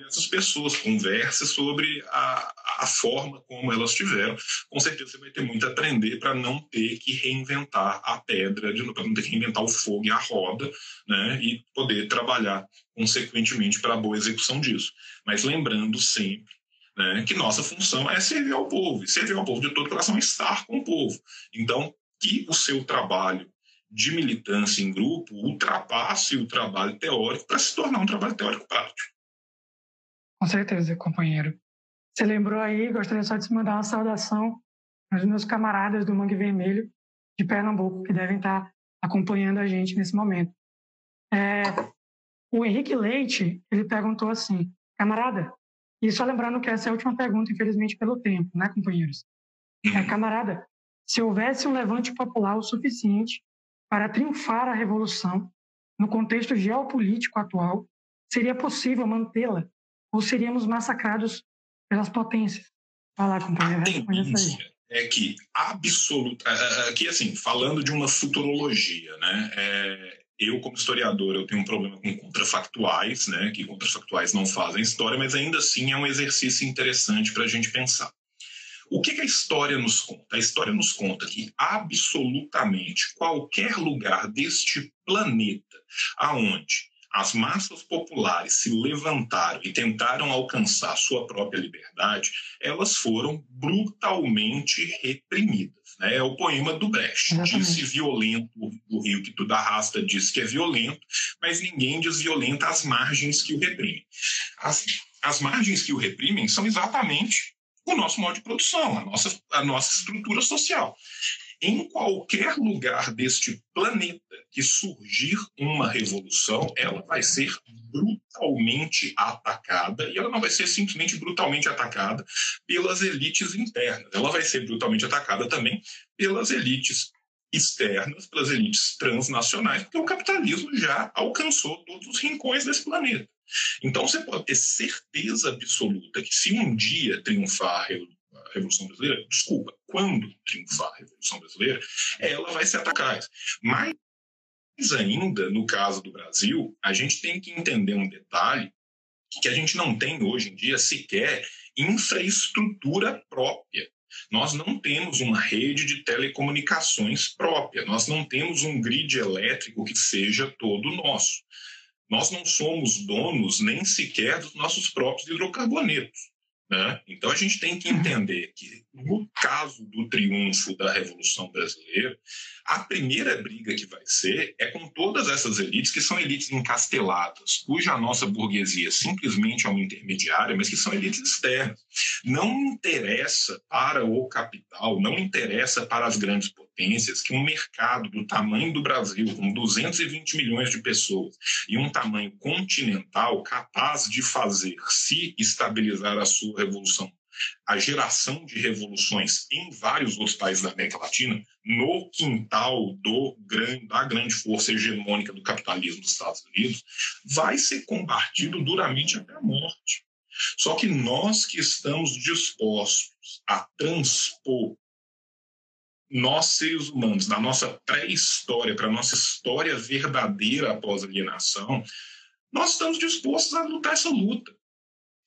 [SPEAKER 1] Essas pessoas, converse sobre a, a forma como elas tiveram. Com certeza você vai ter muito a aprender para não ter que reinventar a pedra, para não ter que reinventar o fogo e a roda, né? e poder trabalhar consequentemente para a boa execução disso. Mas lembrando sempre né, que nossa função é servir ao povo, e servir ao povo de todo coração estar com o povo. Então, que o seu trabalho de militância em grupo ultrapasse o trabalho teórico para se tornar um trabalho teórico prático.
[SPEAKER 3] Com certeza, companheiro. Você lembrou aí, gostaria só de mandar uma saudação aos meus camaradas do Mangue Vermelho de Pernambuco, que devem estar acompanhando a gente nesse momento. É, o Henrique Leite, ele perguntou assim, camarada, e só lembrando que essa é a última pergunta, infelizmente, pelo tempo, né, companheiros? É, camarada, se houvesse um levante popular o suficiente para triunfar a revolução no contexto geopolítico atual, seria possível mantê-la ou seríamos massacrados pelas potências? Vai lá, companheiro. A tendência
[SPEAKER 1] é que absoluta, aqui assim, falando de uma futurologia, né? É, eu como historiador eu tenho um problema com contrafactuais, né? Que contrafactuais não fazem história, mas ainda assim é um exercício interessante para a gente pensar. O que, que, a história nos conta? A história nos conta que absolutamente qualquer lugar deste planeta aonde as massas populares se levantaram e tentaram alcançar sua própria liberdade, elas foram brutalmente reprimidas. Né? É o poema do Brecht. Disse violento o rio que tudo arrasta, diz que é violento, mas ninguém diz violenta as margens que o reprimem. As, as margens que o reprimem são exatamente o nosso modo de produção, a nossa, a nossa estrutura social em qualquer lugar deste planeta que surgir uma revolução, ela vai ser brutalmente atacada, e ela não vai ser simplesmente brutalmente atacada pelas elites internas, ela vai ser brutalmente atacada também pelas elites externas, pelas elites transnacionais, porque o capitalismo já alcançou todos os rincões desse planeta. Então você pode ter certeza absoluta que se um dia triunfar Revolução Brasileira, desculpa, quando triunfar a Revolução Brasileira, ela vai se atacar. Mas ainda, no caso do Brasil, a gente tem que entender um detalhe que a gente não tem hoje em dia sequer infraestrutura própria. Nós não temos uma rede de telecomunicações própria, nós não temos um grid elétrico que seja todo nosso. Nós não somos donos nem sequer dos nossos próprios hidrocarbonetos. Né? Então a gente tem que entender que, no caso do triunfo da Revolução Brasileira, a primeira briga que vai ser é com todas essas elites, que são elites encasteladas, cuja nossa burguesia simplesmente é uma intermediária, mas que são elites externas. Não interessa para o capital, não interessa para as grandes potências que um mercado do tamanho do Brasil, com 220 milhões de pessoas, e um tamanho continental capaz de fazer se estabilizar a sua revolução a geração de revoluções em vários outros países da América Latina no quintal do grande, da grande força hegemônica do capitalismo dos Estados Unidos vai ser combatido duramente até a morte. Só que nós que estamos dispostos a transpor nós seres humanos, da nossa pré-história para a nossa história verdadeira após a alienação, nós estamos dispostos a lutar essa luta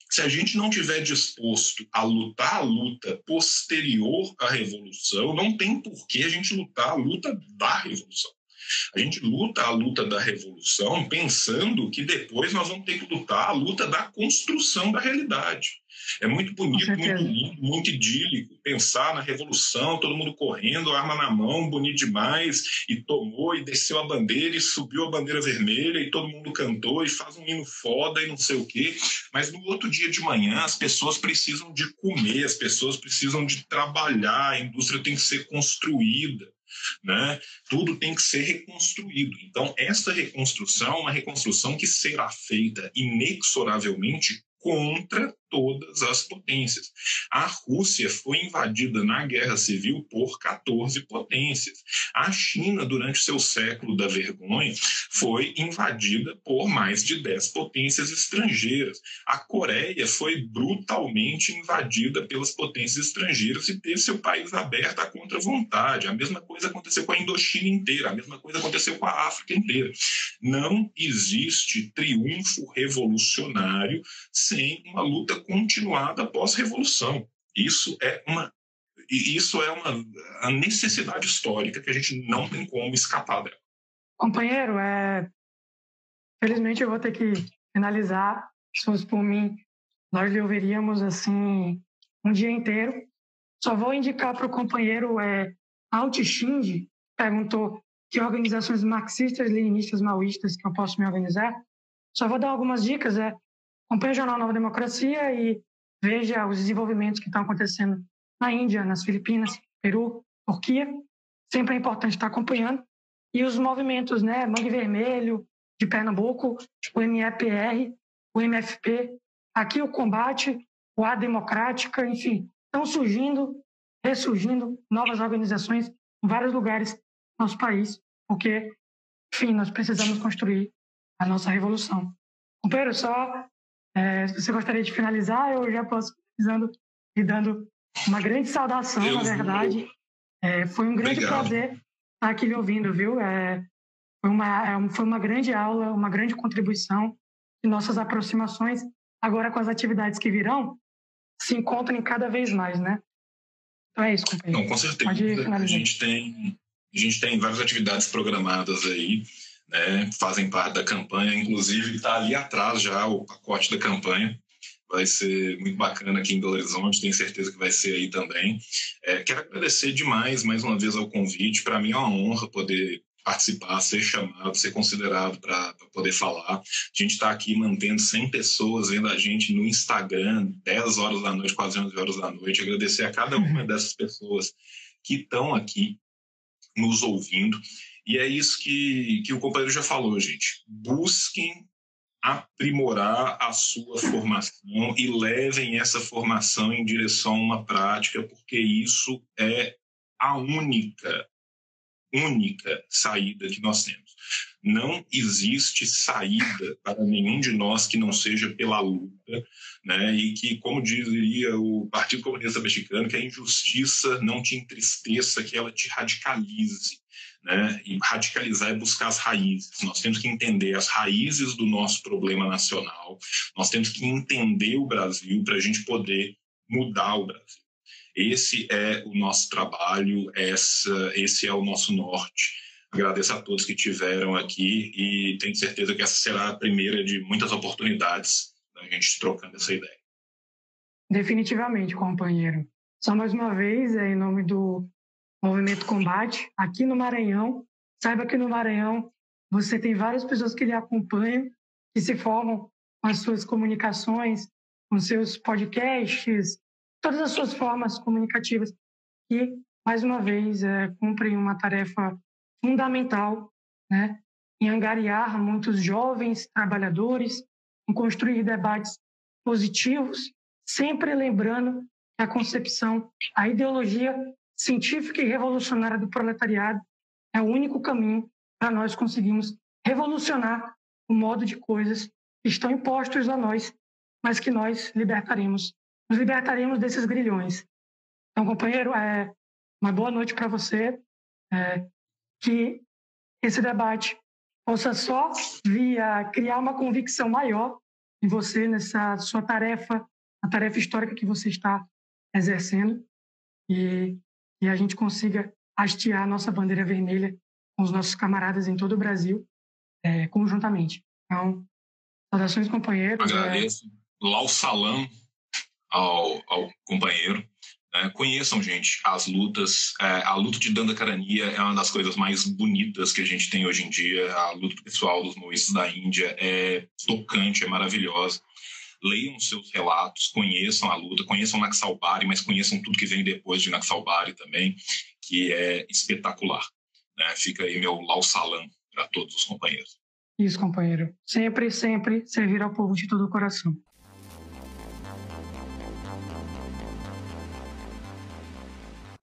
[SPEAKER 1] se a gente não tiver disposto a lutar a luta posterior à revolução, não tem por que a gente lutar a luta da revolução. A gente luta a luta da revolução pensando que depois nós vamos ter que lutar a luta da construção da realidade. É muito bonito, muito lindo, muito idílico pensar na revolução, todo mundo correndo, arma na mão, bonito demais, e tomou e desceu a bandeira e subiu a bandeira vermelha e todo mundo cantou e faz um hino foda e não sei o quê. Mas no outro dia de manhã as pessoas precisam de comer, as pessoas precisam de trabalhar, a indústria tem que ser construída. Né? Tudo tem que ser reconstruído. Então, essa reconstrução é uma reconstrução que será feita inexoravelmente contra todas as potências. A Rússia foi invadida na Guerra Civil por 14 potências. A China, durante seu século da vergonha, foi invadida por mais de 10 potências estrangeiras. A Coreia foi brutalmente invadida pelas potências estrangeiras e teve seu país aberto à contra-vontade. A mesma coisa aconteceu com a Indochina inteira, a mesma coisa aconteceu com a África inteira. Não existe triunfo revolucionário sem uma luta continuada após a revolução. Isso é uma isso é uma a necessidade histórica que a gente não tem como escapar dela.
[SPEAKER 3] Companheiro, é... felizmente eu vou ter que finalizar. Se fosse por mim, nós lhe ouviríamos assim um dia inteiro. Só vou indicar para o companheiro é, Altixinde, perguntou que organizações marxistas, leninistas, maoístas que eu posso me organizar. Só vou dar algumas dicas. É, acompanhe o jornal Nova Democracia e veja os desenvolvimentos que estão acontecendo na Índia, nas Filipinas, Peru, Turquia. Sempre é importante estar acompanhando. E os movimentos, né? Mangue Vermelho, de Pernambuco, o MEPR, o MFP, aqui o Combate, o A Democrática, enfim, estão surgindo, ressurgindo novas organizações em vários lugares do nosso país, porque, enfim, nós precisamos construir a nossa revolução. Companheiro, só é, se você gostaria de finalizar, eu já posso finalizando e dando uma grande saudação, eu na verdade. É, foi um grande Obrigado. prazer estar aqui lhe ouvindo, viu? É, foi, uma, é, foi uma grande aula, uma grande contribuição e nossas aproximações, agora com as atividades que virão, se encontram cada vez mais, né? Então é isso, companheiro.
[SPEAKER 1] Não, com certeza. A gente tem a gente tem várias atividades programadas aí né, fazem parte da campanha, inclusive está ali atrás já o pacote da campanha. Vai ser muito bacana aqui em Belo Horizonte, tenho certeza que vai ser aí também. É, quero agradecer demais, mais uma vez, ao convite. Para mim é uma honra poder participar, ser chamado, ser considerado para poder falar. A gente está aqui mantendo 100 pessoas vendo a gente no Instagram, 10 horas da noite, quase 11 horas da noite. Agradecer a cada uma dessas pessoas que estão aqui nos ouvindo. E é isso que, que o companheiro já falou, gente. Busquem aprimorar a sua formação e levem essa formação em direção a uma prática, porque isso é a única, única saída que nós temos. Não existe saída para nenhum de nós que não seja pela luta, né? E que, como dizia o Partido Comunista Mexicano, que a injustiça não te entristeça, que ela te radicalize né? E radicalizar é buscar as raízes. Nós temos que entender as raízes do nosso problema nacional. Nós temos que entender o Brasil para a gente poder mudar o Brasil. Esse é o nosso trabalho, essa, esse é o nosso norte. Agradeço a todos que tiveram aqui e tenho certeza que essa será a primeira de muitas oportunidades da gente trocando essa ideia.
[SPEAKER 3] Definitivamente, companheiro. Só mais uma vez, é, em nome do Movimento Combate, aqui no Maranhão, saiba que no Maranhão você tem várias pessoas que lhe acompanham, que se formam com as suas comunicações, com seus podcasts, todas as suas formas comunicativas, e, mais uma vez, é, cumprem uma tarefa fundamental né, em angariar muitos jovens trabalhadores, em construir debates positivos, sempre lembrando que a concepção, a ideologia científica e revolucionária do proletariado é o único caminho para nós conseguirmos revolucionar o modo de coisas que estão impostos a nós, mas que nós libertaremos. Nos libertaremos desses grilhões. Então, companheiro, é uma boa noite para você. É, que esse debate possa só via criar uma convicção maior em você nessa sua tarefa, a tarefa histórica que você está exercendo e, e a gente consiga hastear a nossa bandeira vermelha com os nossos camaradas em todo o Brasil é, conjuntamente. Então, saudações, companheiros.
[SPEAKER 4] É. Agradeço. É... Lau salam ao, ao companheiro. É, conheçam, gente, as lutas. É, a luta de Dandakarania é uma das coisas mais bonitas que a gente tem hoje em dia. A luta pessoal dos maoístas da Índia é tocante, é maravilhosa. Leiam seus relatos, conheçam a luta, conheçam Naxalbari, mas conheçam tudo que vem depois de Naxalbari também, que é espetacular. Né? Fica aí meu lau salam para todos os companheiros.
[SPEAKER 3] Isso, companheiro. Sempre, sempre servir ao povo de todo o coração.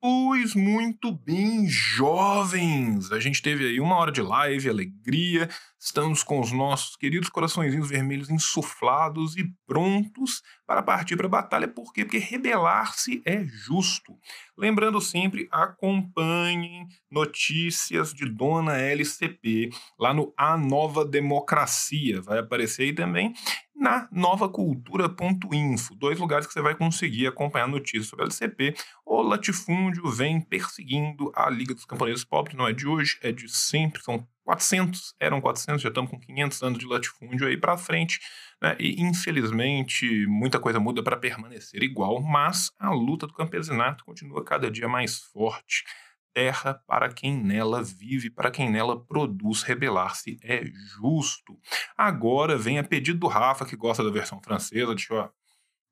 [SPEAKER 1] food Pois muito bem, jovens! A gente teve aí uma hora de live, alegria. Estamos com os nossos queridos coraçõezinhos vermelhos insuflados e prontos para partir para a batalha. Por quê? Porque rebelar-se é justo. Lembrando sempre, acompanhem notícias de Dona LCP lá no A Nova Democracia. Vai aparecer aí também na novacultura.info, dois lugares que você vai conseguir acompanhar notícias sobre a LCP. O latifúndio vem perseguindo a Liga dos Camponeses Pobres, não é de hoje, é de sempre, são 400, eram 400, já estamos com 500 anos de latifúndio aí para frente, né? e infelizmente muita coisa muda para permanecer igual, mas a luta do campesinato continua cada dia mais forte terra para quem nela vive, para quem nela produz. Rebelar-se é justo. Agora vem a pedido do Rafa, que gosta da versão francesa. Deixa eu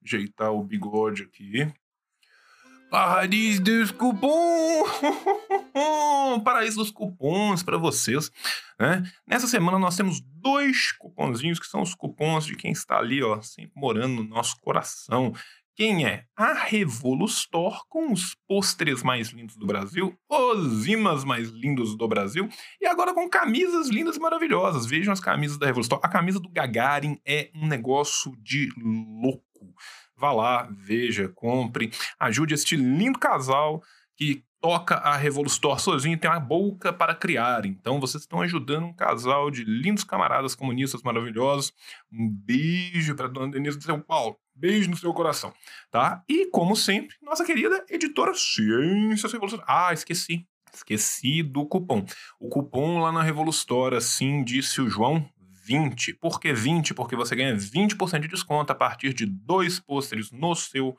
[SPEAKER 1] ajeitar o bigode aqui. Paradis dos cupons! Paraíso dos cupons para vocês. Né? Nessa semana nós temos dois cupomzinhos que são os cupons de quem está ali, ó, sempre morando no nosso coração. Quem é? A Revolustor, com os pôsteres mais lindos do Brasil, os imãs mais lindos do Brasil, e agora com camisas lindas e maravilhosas. Vejam as camisas da Revolustor. A camisa do Gagarin é um negócio de louco. Vá lá, veja, compre, ajude este lindo casal que toca a Revolustor sozinho tem uma boca para criar. Então vocês estão ajudando um casal de lindos camaradas comunistas maravilhosos. Um beijo para dona Denise de São Paulo. Beijo no seu coração, tá? E como sempre, nossa querida editora Ciências Revolucionárias. Ah, esqueci. Esqueci do cupom. O cupom lá na Revolustora, sim, disse o João, 20. Por que 20? Porque você ganha 20% de desconto a partir de dois pôsteres no seu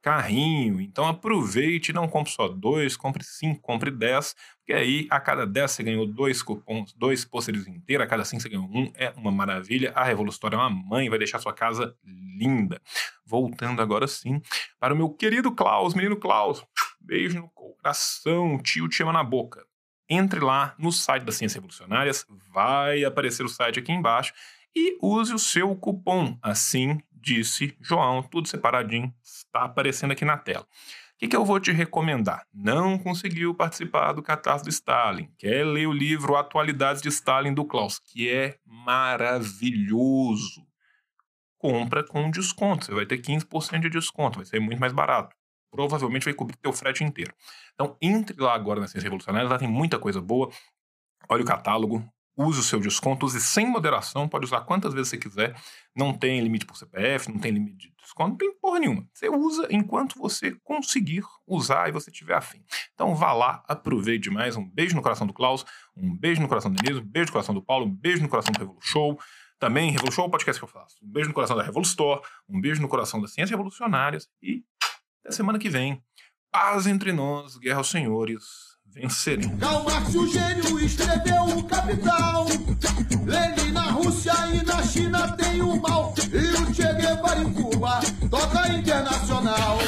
[SPEAKER 1] carrinho. Então aproveite, não compre só dois, compre cinco, compre dez, porque aí a cada dez você ganhou dois cupons, dois pôsteres inteiros, a cada cinco você ganhou um, é uma maravilha. A Revolutória é uma mãe, vai deixar sua casa linda. Voltando agora sim para o meu querido Klaus, menino Klaus, beijo no coração, tio te ama na boca. Entre lá no site das Ciências Revolucionárias, vai aparecer o site aqui embaixo e use o seu cupom. Assim disse João, tudo separadinho, está aparecendo aqui na tela. O que, que, eu vou te recomendar? Não conseguiu participar do Catarse do Stalin? Quer ler o livro Atualidades de Stalin do Klaus, que é maravilhoso. Compra com desconto, você vai ter 15% de desconto, vai ser muito mais barato. Provavelmente vai cobrir teu frete inteiro. Então, entre lá agora nas Ciências Revolucionárias, lá tem muita coisa boa. Olha o catálogo, use o seu desconto, use sem moderação, pode usar quantas vezes você quiser, não tem limite por CPF, não tem limite de desconto, não tem porra nenhuma. Você usa enquanto você conseguir usar e você tiver afim. Então vá lá, aproveite demais. Um beijo no coração do Klaus, um beijo no coração do Denise, um beijo no coração do Paulo, um beijo no coração do Revolu Show. Também, Revolution é o podcast que eu faço. Um beijo no coração da Revolustor, um beijo no coração das Ciências Revolucionárias e até semana que vem. Paz entre nós, guerra aos senhores, venceremos.
[SPEAKER 2] Karl Marx, o gênio, escreveu o Capital. Lenin na Rússia e na China tem o mal. E o Che Guevara em Cuba toca internacional.